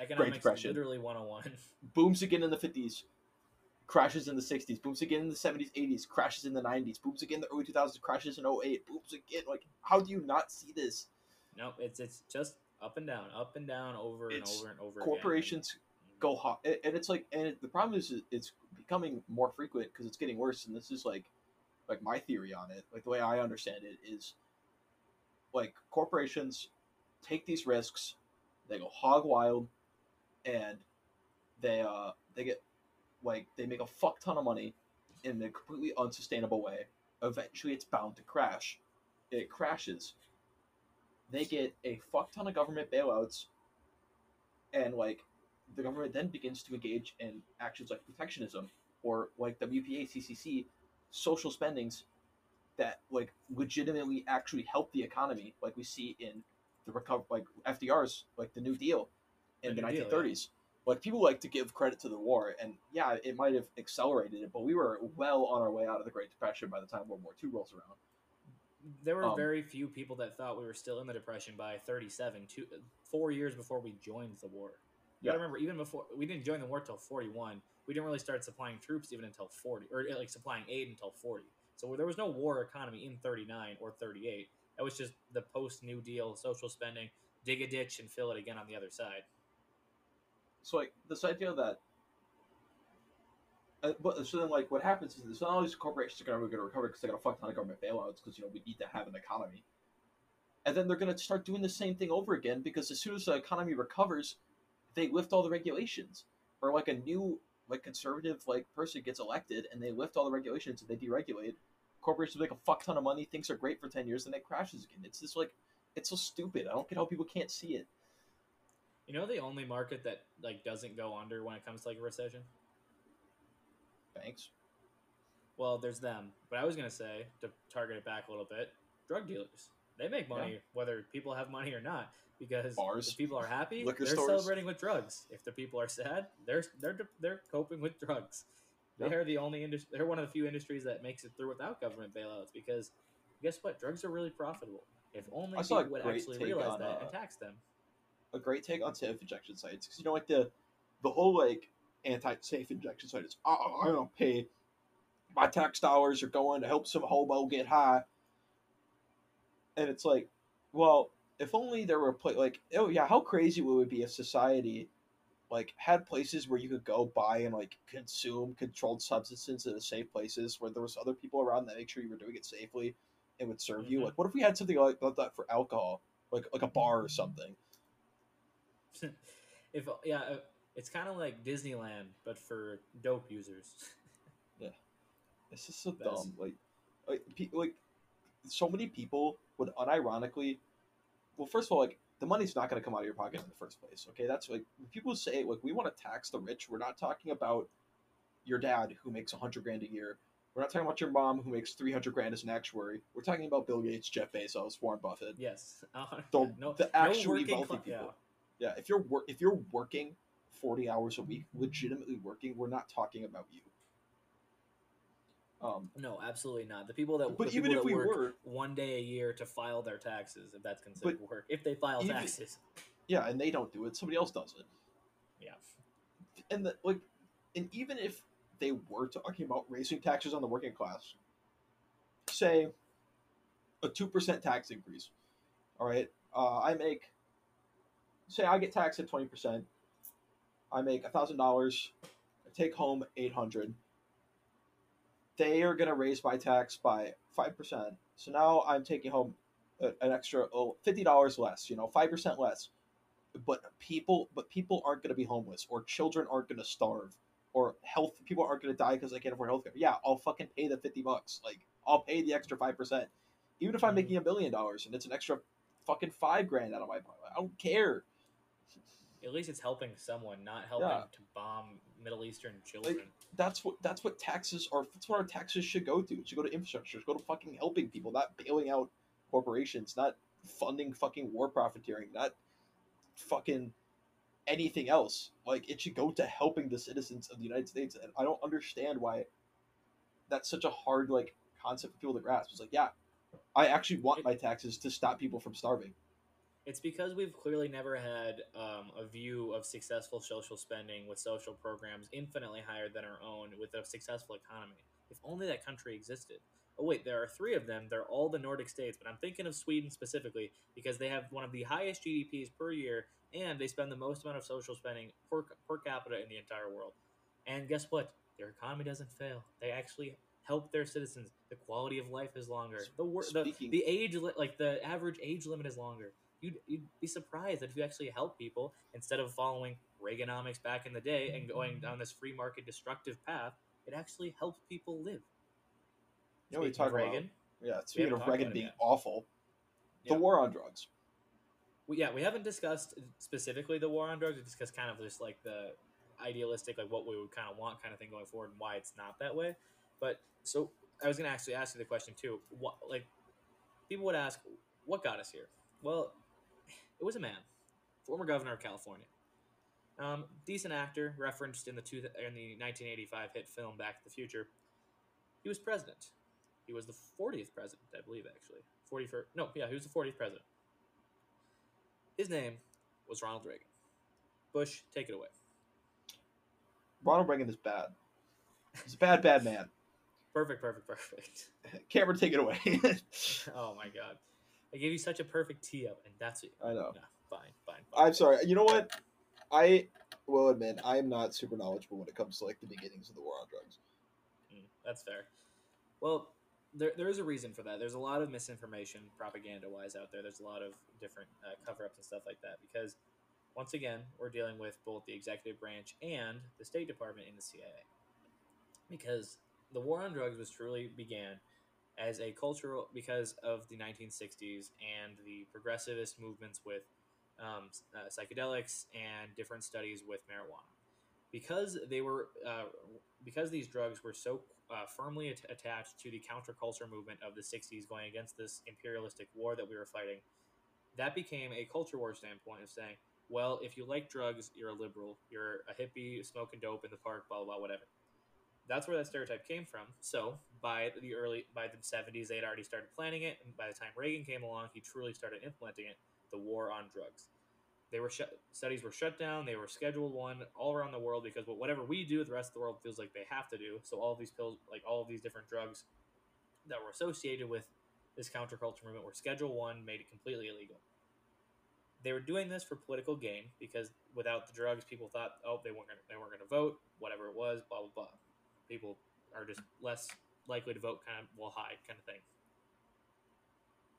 Speaker 1: Economics
Speaker 2: Depression.
Speaker 1: literally 101. <laughs>
Speaker 2: booms again in the 50s, crashes in the 60s, booms again in the 70s, 80s, crashes in the 90s, booms again in the early 2000s, crashes in 08, booms again. Like, how do you not see this?
Speaker 1: no, it's it's just up and down, up and down, over and
Speaker 2: It's
Speaker 1: over and over.
Speaker 2: Corporations go hot, and and it's like, and it, the problem is it's becoming more frequent because it's getting worse. And this is like, like my theory on it, like the way I understand it is, like corporations take these risks, they go hog wild, and they uh they get like they make a fuck ton of money in a completely unsustainable way. Eventually, it's bound to crash. It crashes. They get a fuck ton of government bailouts, and like the government then begins to engage in actions like protectionism or like WPA, CCC, social spendings that like legitimately actually help the economy, like we see in the recover, like FDR's, like the New Deal in
Speaker 1: The
Speaker 2: the
Speaker 1: New Deal,
Speaker 2: nineteen thirties. Like people like to give credit to the war, and yeah, it might have accelerated it, but we were well on our way out of the Great Depression by the time World War II rolls around.
Speaker 1: There were
Speaker 2: Um,
Speaker 1: very few people that thought we were still in the depression by 37, two, four years before we joined the war.
Speaker 2: Yeah.
Speaker 1: gotta remember, even before we didn't join the war till 41, we didn't really start supplying troops even until 40, or like supplying aid until 40. So there was no war economy in 39 or 38. That was just the post New Deal social spending, dig a ditch and fill it again on the other side.
Speaker 2: So like this idea that, uh, but so then like what happens is this, all these corporations are gonna, gonna recover because they got a fuck ton of government bailouts because you know we need to have an economy, and then they're gonna start doing the same thing over again because as soon as the economy recovers, they lift all the regulations, or like a new like conservative like person gets elected and they lift all the regulations and they deregulate. Corporations make a fuck ton of money, things are great for ten years, and it crashes again. It's just like it's so stupid. I don't get how people can't see it.
Speaker 1: You know the only market that like doesn't go under when it comes to like a recession?
Speaker 2: Thanks.
Speaker 1: Well, there's them. But I was gonna say to target it back a little bit, drug dealers. They make money whether people have money or not because
Speaker 2: Bars.
Speaker 1: if people are happy, they're
Speaker 2: stores.
Speaker 1: celebrating with drugs. If the people are sad, they're they're they're coping with drugs.
Speaker 2: Yeah.
Speaker 1: They're the only industry. They're one of the few industries that makes it through without government bailouts because guess what? Drugs are really profitable. If only
Speaker 2: I
Speaker 1: people would actually realize
Speaker 2: on,
Speaker 1: that
Speaker 2: uh,
Speaker 1: and tax them.
Speaker 2: a great take on safe injection sites because you know like the the whole like anti-safe injection site is oh I don't pay my tax dollars are going to help some hobo get high and it's like well if only there were pla- like oh yeah how crazy would it be if society like had places where you could go buy and like consume controlled substances in safe places where there was other people around that make sure you were doing it safely and would serve you
Speaker 1: Mhm.
Speaker 2: like what if we had something like that for alcohol like like a bar or something <laughs>
Speaker 1: if yeah, uh, it's kind of like Disneyland, but for dope users. <laughs>
Speaker 2: Yeah, it's just so
Speaker 1: That's-
Speaker 2: dumb. Like, like, pe- like, so many people would unironically. Well, first of all, like the money's not going to come out of your pocket in the first place. Okay, that's like when people say like we want to tax the rich. We're not talking about your dad who makes a hundred grand a year. We're not talking about your mom who makes three hundred grand as an actuary. We're talking about Bill Gates, Jeff Bezos, Warren Buffett.
Speaker 1: Yes. <laughs> Uh,
Speaker 2: The,
Speaker 1: no,
Speaker 2: the actually
Speaker 1: working
Speaker 2: wealthy
Speaker 1: cla-
Speaker 2: people. Yeah, if you're wor- if you're working forty hours a week, legitimately working, we're not talking about you. Um,
Speaker 1: No, absolutely not. The people that
Speaker 2: but even if we
Speaker 1: work
Speaker 2: were,
Speaker 1: one day a year to file their taxes, if that's considered work, if they file
Speaker 2: even-
Speaker 1: taxes.
Speaker 2: yeah, and they don't do it, somebody else does it.
Speaker 1: Yeah.
Speaker 2: And the, like, and even if they were talking about raising taxes on the working class, say a two percent tax increase. All right, uh, I make, say, I get taxed at twenty percent. I make thousand dollars. I take home eight hundred. They are gonna raise my tax by five percent. So now I'm taking home a- an extra oh, fifty dollars less. You know, five percent less but people but people aren't going to be homeless or children aren't going to starve or health people aren't going to die because they can't afford healthcare yeah i'll fucking pay the 50 bucks like i'll pay the extra 5% even if i'm making a billion dollars and it's an extra fucking five grand out of my pocket i don't care
Speaker 1: At least it's helping someone, not helping
Speaker 2: Yeah.
Speaker 1: to bomb Middle Eastern children.
Speaker 2: that's what that's what taxes are that's what our taxes should go to. It should go to infrastructure it should go to fucking helping people not bailing out corporations not funding fucking war profiteering not fucking anything else. Like it should go to helping the citizens of the united states and i don't understand why that's such a hard like concept for people to grasp. It's like yeah i actually want my taxes to stop people from starving
Speaker 1: It's because we've clearly never had um, a view of successful social spending with social programs infinitely higher than our own with a successful economy. If only that country existed. Oh, wait, there are three of them. They're all the Nordic states, but I'm thinking of Sweden specifically because they have one of the highest GDPs per year and they spend the most amount of social spending per, per capita in the entire world. And guess what? Their economy doesn't fail. They actually help their citizens. The quality of life is longer. The, wor- the, the age, li- like the average age limit is longer you'd, you'd be surprised that if you actually help people instead of following Reaganomics back in the day and going down this free market destructive path, it actually helps people live.
Speaker 2: you know we talk
Speaker 1: of
Speaker 2: about
Speaker 1: Reagan,
Speaker 2: yeah speaking of reagan being
Speaker 1: yet.
Speaker 2: awful
Speaker 1: Yeah.
Speaker 2: the war on drugs
Speaker 1: we, yeah, we haven't discussed specifically the war on drugs. We discussed kind of just like the idealistic, like what we would kind of want, kind of thing going forward, and why it's not that way. But so I was going to actually ask you the question too. What like people would ask, what got us here? Well, it was a man, former governor of California, um, decent actor, referenced in the two in the 1985 hit film Back to the Future. He was president. He was the 40th president, I believe, actually. 41st. No, yeah, he was the 40th president. His name was Ronald Reagan. Bush, take it away.
Speaker 2: ronald reagan is bad he's a bad bad man
Speaker 1: Perfect, perfect, perfect.
Speaker 2: cameron take it away <laughs>
Speaker 1: oh my god. I gave you such a perfect tee up, and that's it.
Speaker 2: i know
Speaker 1: No, fine, fine. fine.
Speaker 2: I'm sorry. You know what? I will admit I am not super knowledgeable when it comes to like the beginnings of the war on drugs.
Speaker 1: Mm, that's fair. Well, there, there is a reason for that. There's a lot of misinformation, propaganda wise, out there. There's a lot of different uh, cover ups and stuff like that because, once again, we're dealing with both the executive branch and the State Department in the CIA. Because the war on drugs was truly began as a cultural, because of the 1960s and the progressivist movements with um, uh, psychedelics and different studies with marijuana. Because they were, uh, because these drugs were so uh, firmly at- attached to the counterculture movement of the 60s going against this imperialistic war that we were fighting, that became a culture war standpoint of saying, well, if you like drugs, you're a liberal, you're a hippie, smoking dope in the park, blah, blah, blah, whatever. That's where that stereotype came from. So by the early, by the 70s, they had already started planning it, and by the time Reagan came along, he truly started implementing it, the war on drugs. They were studies were shut down. They were scheduled one all around the world because whatever we do, the rest of the world feels like they have to do. So all of these pills, like all of these different drugs that were associated with this counterculture movement, were Schedule One, made it completely illegal. They were doing this for political gain because without the drugs, people thought, oh, they weren't gonna, they weren't going to vote, whatever it was, blah blah blah. People are just less likely to vote, kind of well high kind of thing.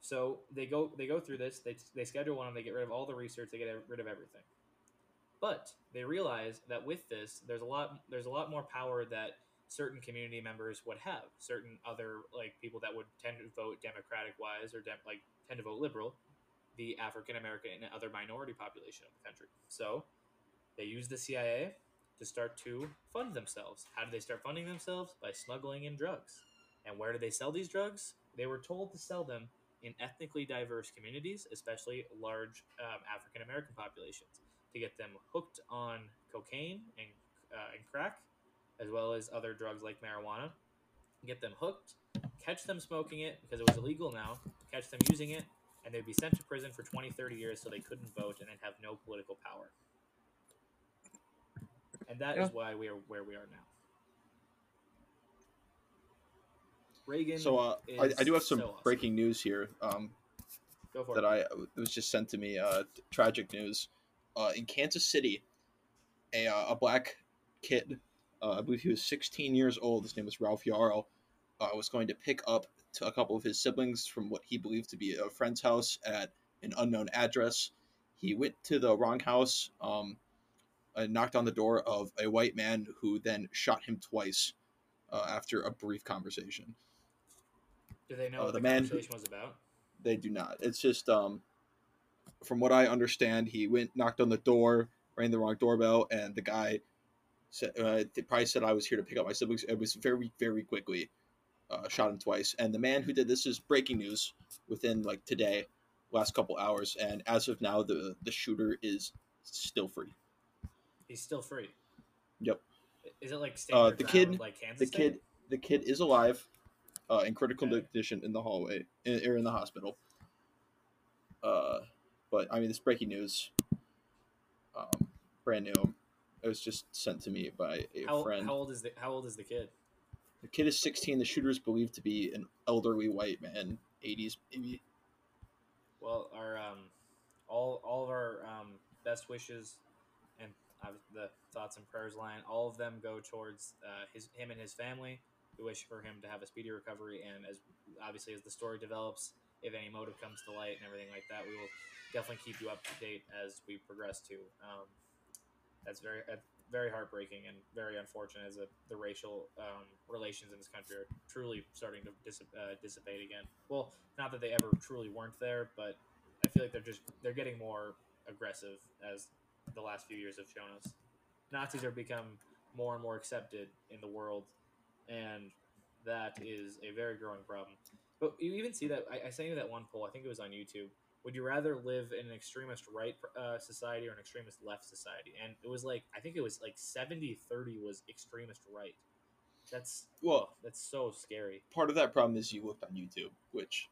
Speaker 1: So they go they go through this. They, they schedule one. They get rid of all the research. They get rid of everything. But they realize that with this, there's a lot there's a lot more power that certain community members would have. Certain other like people that would tend to vote Democratic wise or dem- like tend to vote liberal, the African American and other minority population of the country. So they use the CIA to start to fund themselves. How do they start funding themselves? By smuggling in drugs. And where do they sell these drugs? They were told to sell them in ethnically diverse communities, especially large um, African American populations, to get them hooked on cocaine and, uh, and crack, as well as other drugs like marijuana. Get them hooked, catch them smoking it because it was illegal now, catch them using it, and they'd be sent to prison for 20, 30 years so they couldn't vote and then have no political power. And that is
Speaker 3: Yeah.
Speaker 1: why we are where we are now. Reagan.
Speaker 2: So uh, I, I do have some
Speaker 1: so awesome.
Speaker 2: breaking news here um,
Speaker 1: Go for
Speaker 2: that
Speaker 1: it.
Speaker 2: I it was just sent to me. Uh, tragic news. Uh, in Kansas City, a, uh, a black kid, uh, I believe he was 16 years old. His name was Ralph Yarl. Uh, was going to pick up to a couple of his siblings from what he believed to be a friend's house at an unknown address. He went to the wrong house, um, and knocked on the door of a white man who then shot him twice uh, after a brief conversation.
Speaker 1: Do they know
Speaker 2: uh,
Speaker 1: what
Speaker 2: the
Speaker 1: the,
Speaker 2: man
Speaker 1: conversation was about?
Speaker 2: They do not. It's just um, from what I understand, he went knocked on the door, rang the wrong doorbell, and the guy said uh, they probably said I was here to pick up my siblings. It was very very quickly uh, shot him twice, and the man who did this is breaking news within like today, last couple hours, and as of now, the the shooter is still free.
Speaker 1: He's still free.
Speaker 2: Yep.
Speaker 1: Is it like
Speaker 2: Uh, the kid-
Speaker 1: like Kansas
Speaker 2: The
Speaker 1: State?
Speaker 2: kid the kid is alive, uh, in critical
Speaker 1: Okay.
Speaker 2: condition in the hallway in, or in the hospital. Uh, but I mean, this breaking news, um, brand new. It was just sent to me by a
Speaker 1: How,
Speaker 2: friend.
Speaker 1: how old is the How old is the kid?
Speaker 2: The kid is 16. The shooter is believed to be an elderly white man, 80s maybe.
Speaker 1: Well, our um, all all of our um, best wishes the thoughts and prayers line, all of them go towards uh, his him and his family. We wish for him to have a speedy recovery, and as obviously as the story develops, if any motive comes to light and everything like that, we will definitely keep you up to date as we progress too. Um, that's very uh, very heartbreaking and very unfortunate as a, the racial um, relations in this country are truly starting to uh, dissipate again. Well, not that they ever truly weren't there, but I feel like they're just they're getting more aggressive as the last few years have shown us. Nazis are become more and more accepted in the world, and that is a very growing problem. But you even see that I, I sent you that one poll. I think it was on YouTube. Would you rather live in an extremist right uh, society or an extremist left society? And it was like I think it was like 70-30 was extremist right. That's
Speaker 2: Well,
Speaker 1: that's so scary.
Speaker 2: part of that problem is you looked on YouTube, which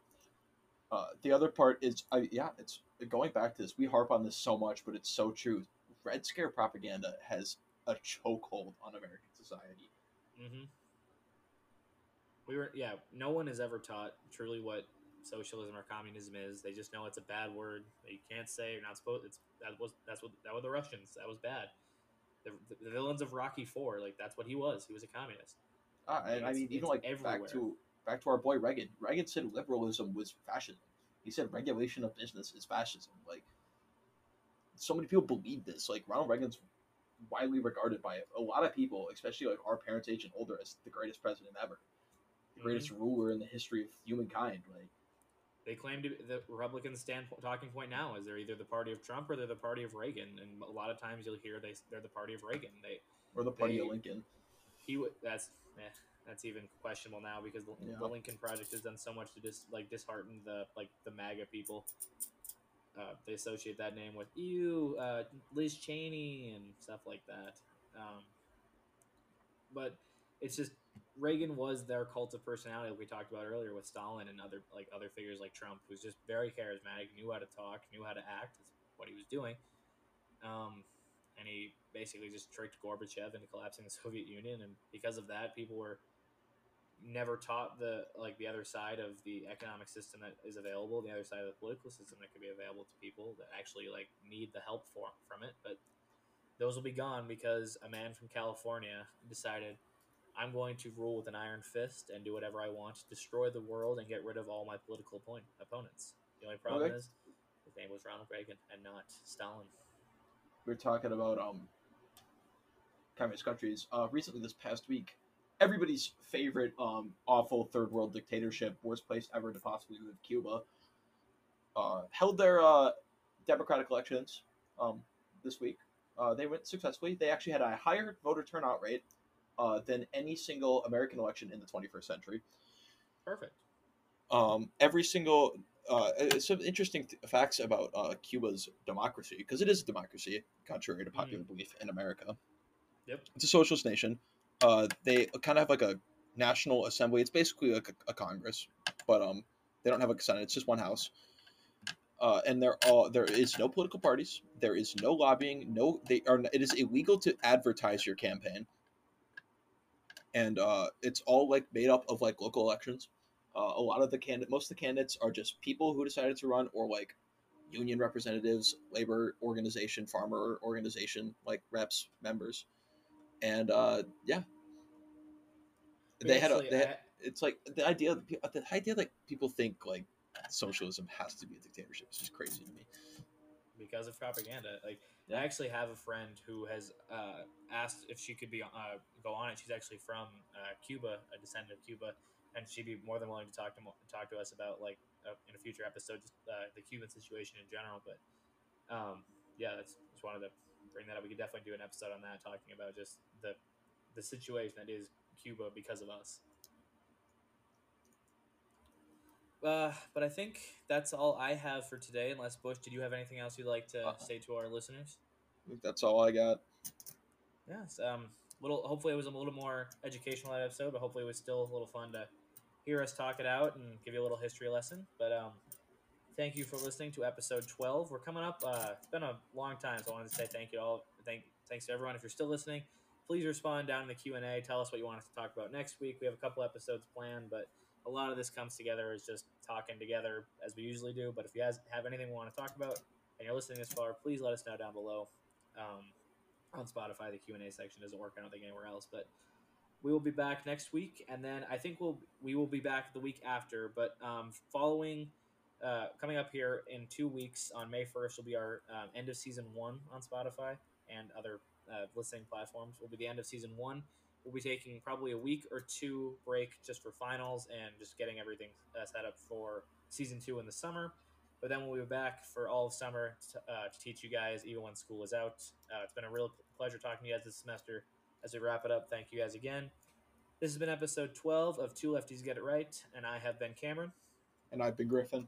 Speaker 2: uh, the other part is, I, yeah, it's going back to this. We harp on this so much, but it's so true. Red Scare propaganda has a chokehold on American society.
Speaker 1: hmm We were, yeah. No one has ever taught truly what socialism or communism is. They just know it's a bad word that you can't say. You're not supposed. It's that was that's what that were the Russians. That was bad. The, the, the villains of Rocky Four, like that's what he was. He was a communist.
Speaker 2: Ah, and I mean, even like
Speaker 1: everywhere.
Speaker 2: back to back to our boy Reagan. Reagan said liberalism was fascism. He said regulation of business is fascism. Like, so many people believe this. Like, Ronald Reagan's widely regarded by a lot of people, especially like our parents' age and older, as the greatest president ever, the greatest ruler in the history of humankind. Like,
Speaker 1: They claim to the Republicans' stand talking point now is they're either the party of Trump or they're the party of Reagan, and a lot of times you'll hear they they're the party of Reagan. They
Speaker 2: or the party of Lincoln.
Speaker 1: he would that's eh, that's even questionable now because the,
Speaker 2: Yeah.
Speaker 1: the Lincoln Project has done so much to just like dishearten the like the MAGA people. Uh, they associate that name with you, uh, Liz Cheney, and stuff like that. Um, but it's just Reagan was their cult of personality, like we talked about earlier with Stalin and other like other figures like Trump, who's just very charismatic, knew how to talk, knew how to act. Is what he was doing. Um, and he basically just tricked Gorbachev into collapsing the <laughs> Soviet Union, and because of that, people were never taught the like the other side of the economic system that is available, the other side of the political system that could be available to people that actually like need the help for, from it. But those will be gone because a man from California decided I'm going to rule with an iron fist and do whatever I want, destroy the world, and get rid of all my political point, opponents. The only problem
Speaker 2: Okay.
Speaker 1: is his name was Ronald Reagan and not Stalin.
Speaker 2: we are talking about um communist countries. Uh, recently, this past week, everybody's favorite um, awful third world dictatorship, worst place ever to possibly live, Cuba, uh, held their uh, democratic elections um, this week. Uh, they went successfully. They actually had a higher voter turnout rate uh, than any single American election in the 21st century.
Speaker 1: Perfect.
Speaker 2: Um, every single uh, some interesting th- facts about uh, Cuba's democracy because it is a democracy, contrary to popular belief in America.
Speaker 1: Yep.
Speaker 2: It's a socialist nation. Uh, they kind of have like a national assembly. It's basically like a, a Congress, but um, they don't have a Senate. It's just one house. Uh, and there are there is no political parties. There is no lobbying. No, they are. It is illegal to advertise your campaign. And uh, it's all like made up of like local elections. Uh, a lot of the candidate, most of the candidates are just people who decided to run, or like union representatives, labor organization, farmer organization, like reps, members, and uh, yeah, they had a. They had, it's like the idea. that The idea that people think like socialism has to be a dictatorship is just crazy to me.
Speaker 1: because of propaganda. Like
Speaker 2: Yeah.
Speaker 1: I actually have a friend who has uh, asked if she could be uh, go on it. She's actually from uh, Cuba, a descendant of Cuba, and she'd be more than willing to talk to talk to us about like uh, in a future episode just uh, the Cuban situation in general. But um, yeah, that's that's one of to bring that up. We could definitely do an episode on that, talking about just the the situation that is Cuba because of us. Uh, but I think that's all I have for today. Unless Bush, did you have anything else you'd like to
Speaker 2: Uh-uh.
Speaker 1: say to our listeners?
Speaker 2: I think that's all I got.
Speaker 1: Yes. Um. Little. Hopefully, it was a little more educational that episode, but hopefully, it was still a little fun to hear us talk it out and give you a little history lesson. But um, thank you for listening to episode twelve. We're coming up. Uh, it's been a long time, so I wanted to say thank you all. Thank thanks to everyone. If you're still listening, please respond down in the Q and A. Tell us what you want us to talk about next week. We have a couple episodes planned, but a lot of this comes together as just talking together as we usually do. But if you guys have anything we want to talk about and you're listening this far, please let us know down below. Um, on Spotify, the Q and A section doesn't work. I don't think anywhere else, but we will be back next week, and then I think we'll we will be back the week after. But um, following, uh, coming up here in two weeks on May first will be our um, end of season one on Spotify and other uh, listening platforms. Will be the end of season one. We'll be taking probably a week or two break just for finals and just getting everything uh, set up for season two in the summer. But then we'll be back for all of summer to, uh, to teach you guys even when school is out. Uh, it's been a real pleasure talking to you guys this semester. As we wrap it up, thank you guys again. This has been episode 12 of Two Lefties Get It Right, and I have been Cameron.
Speaker 2: And I've been Griffin.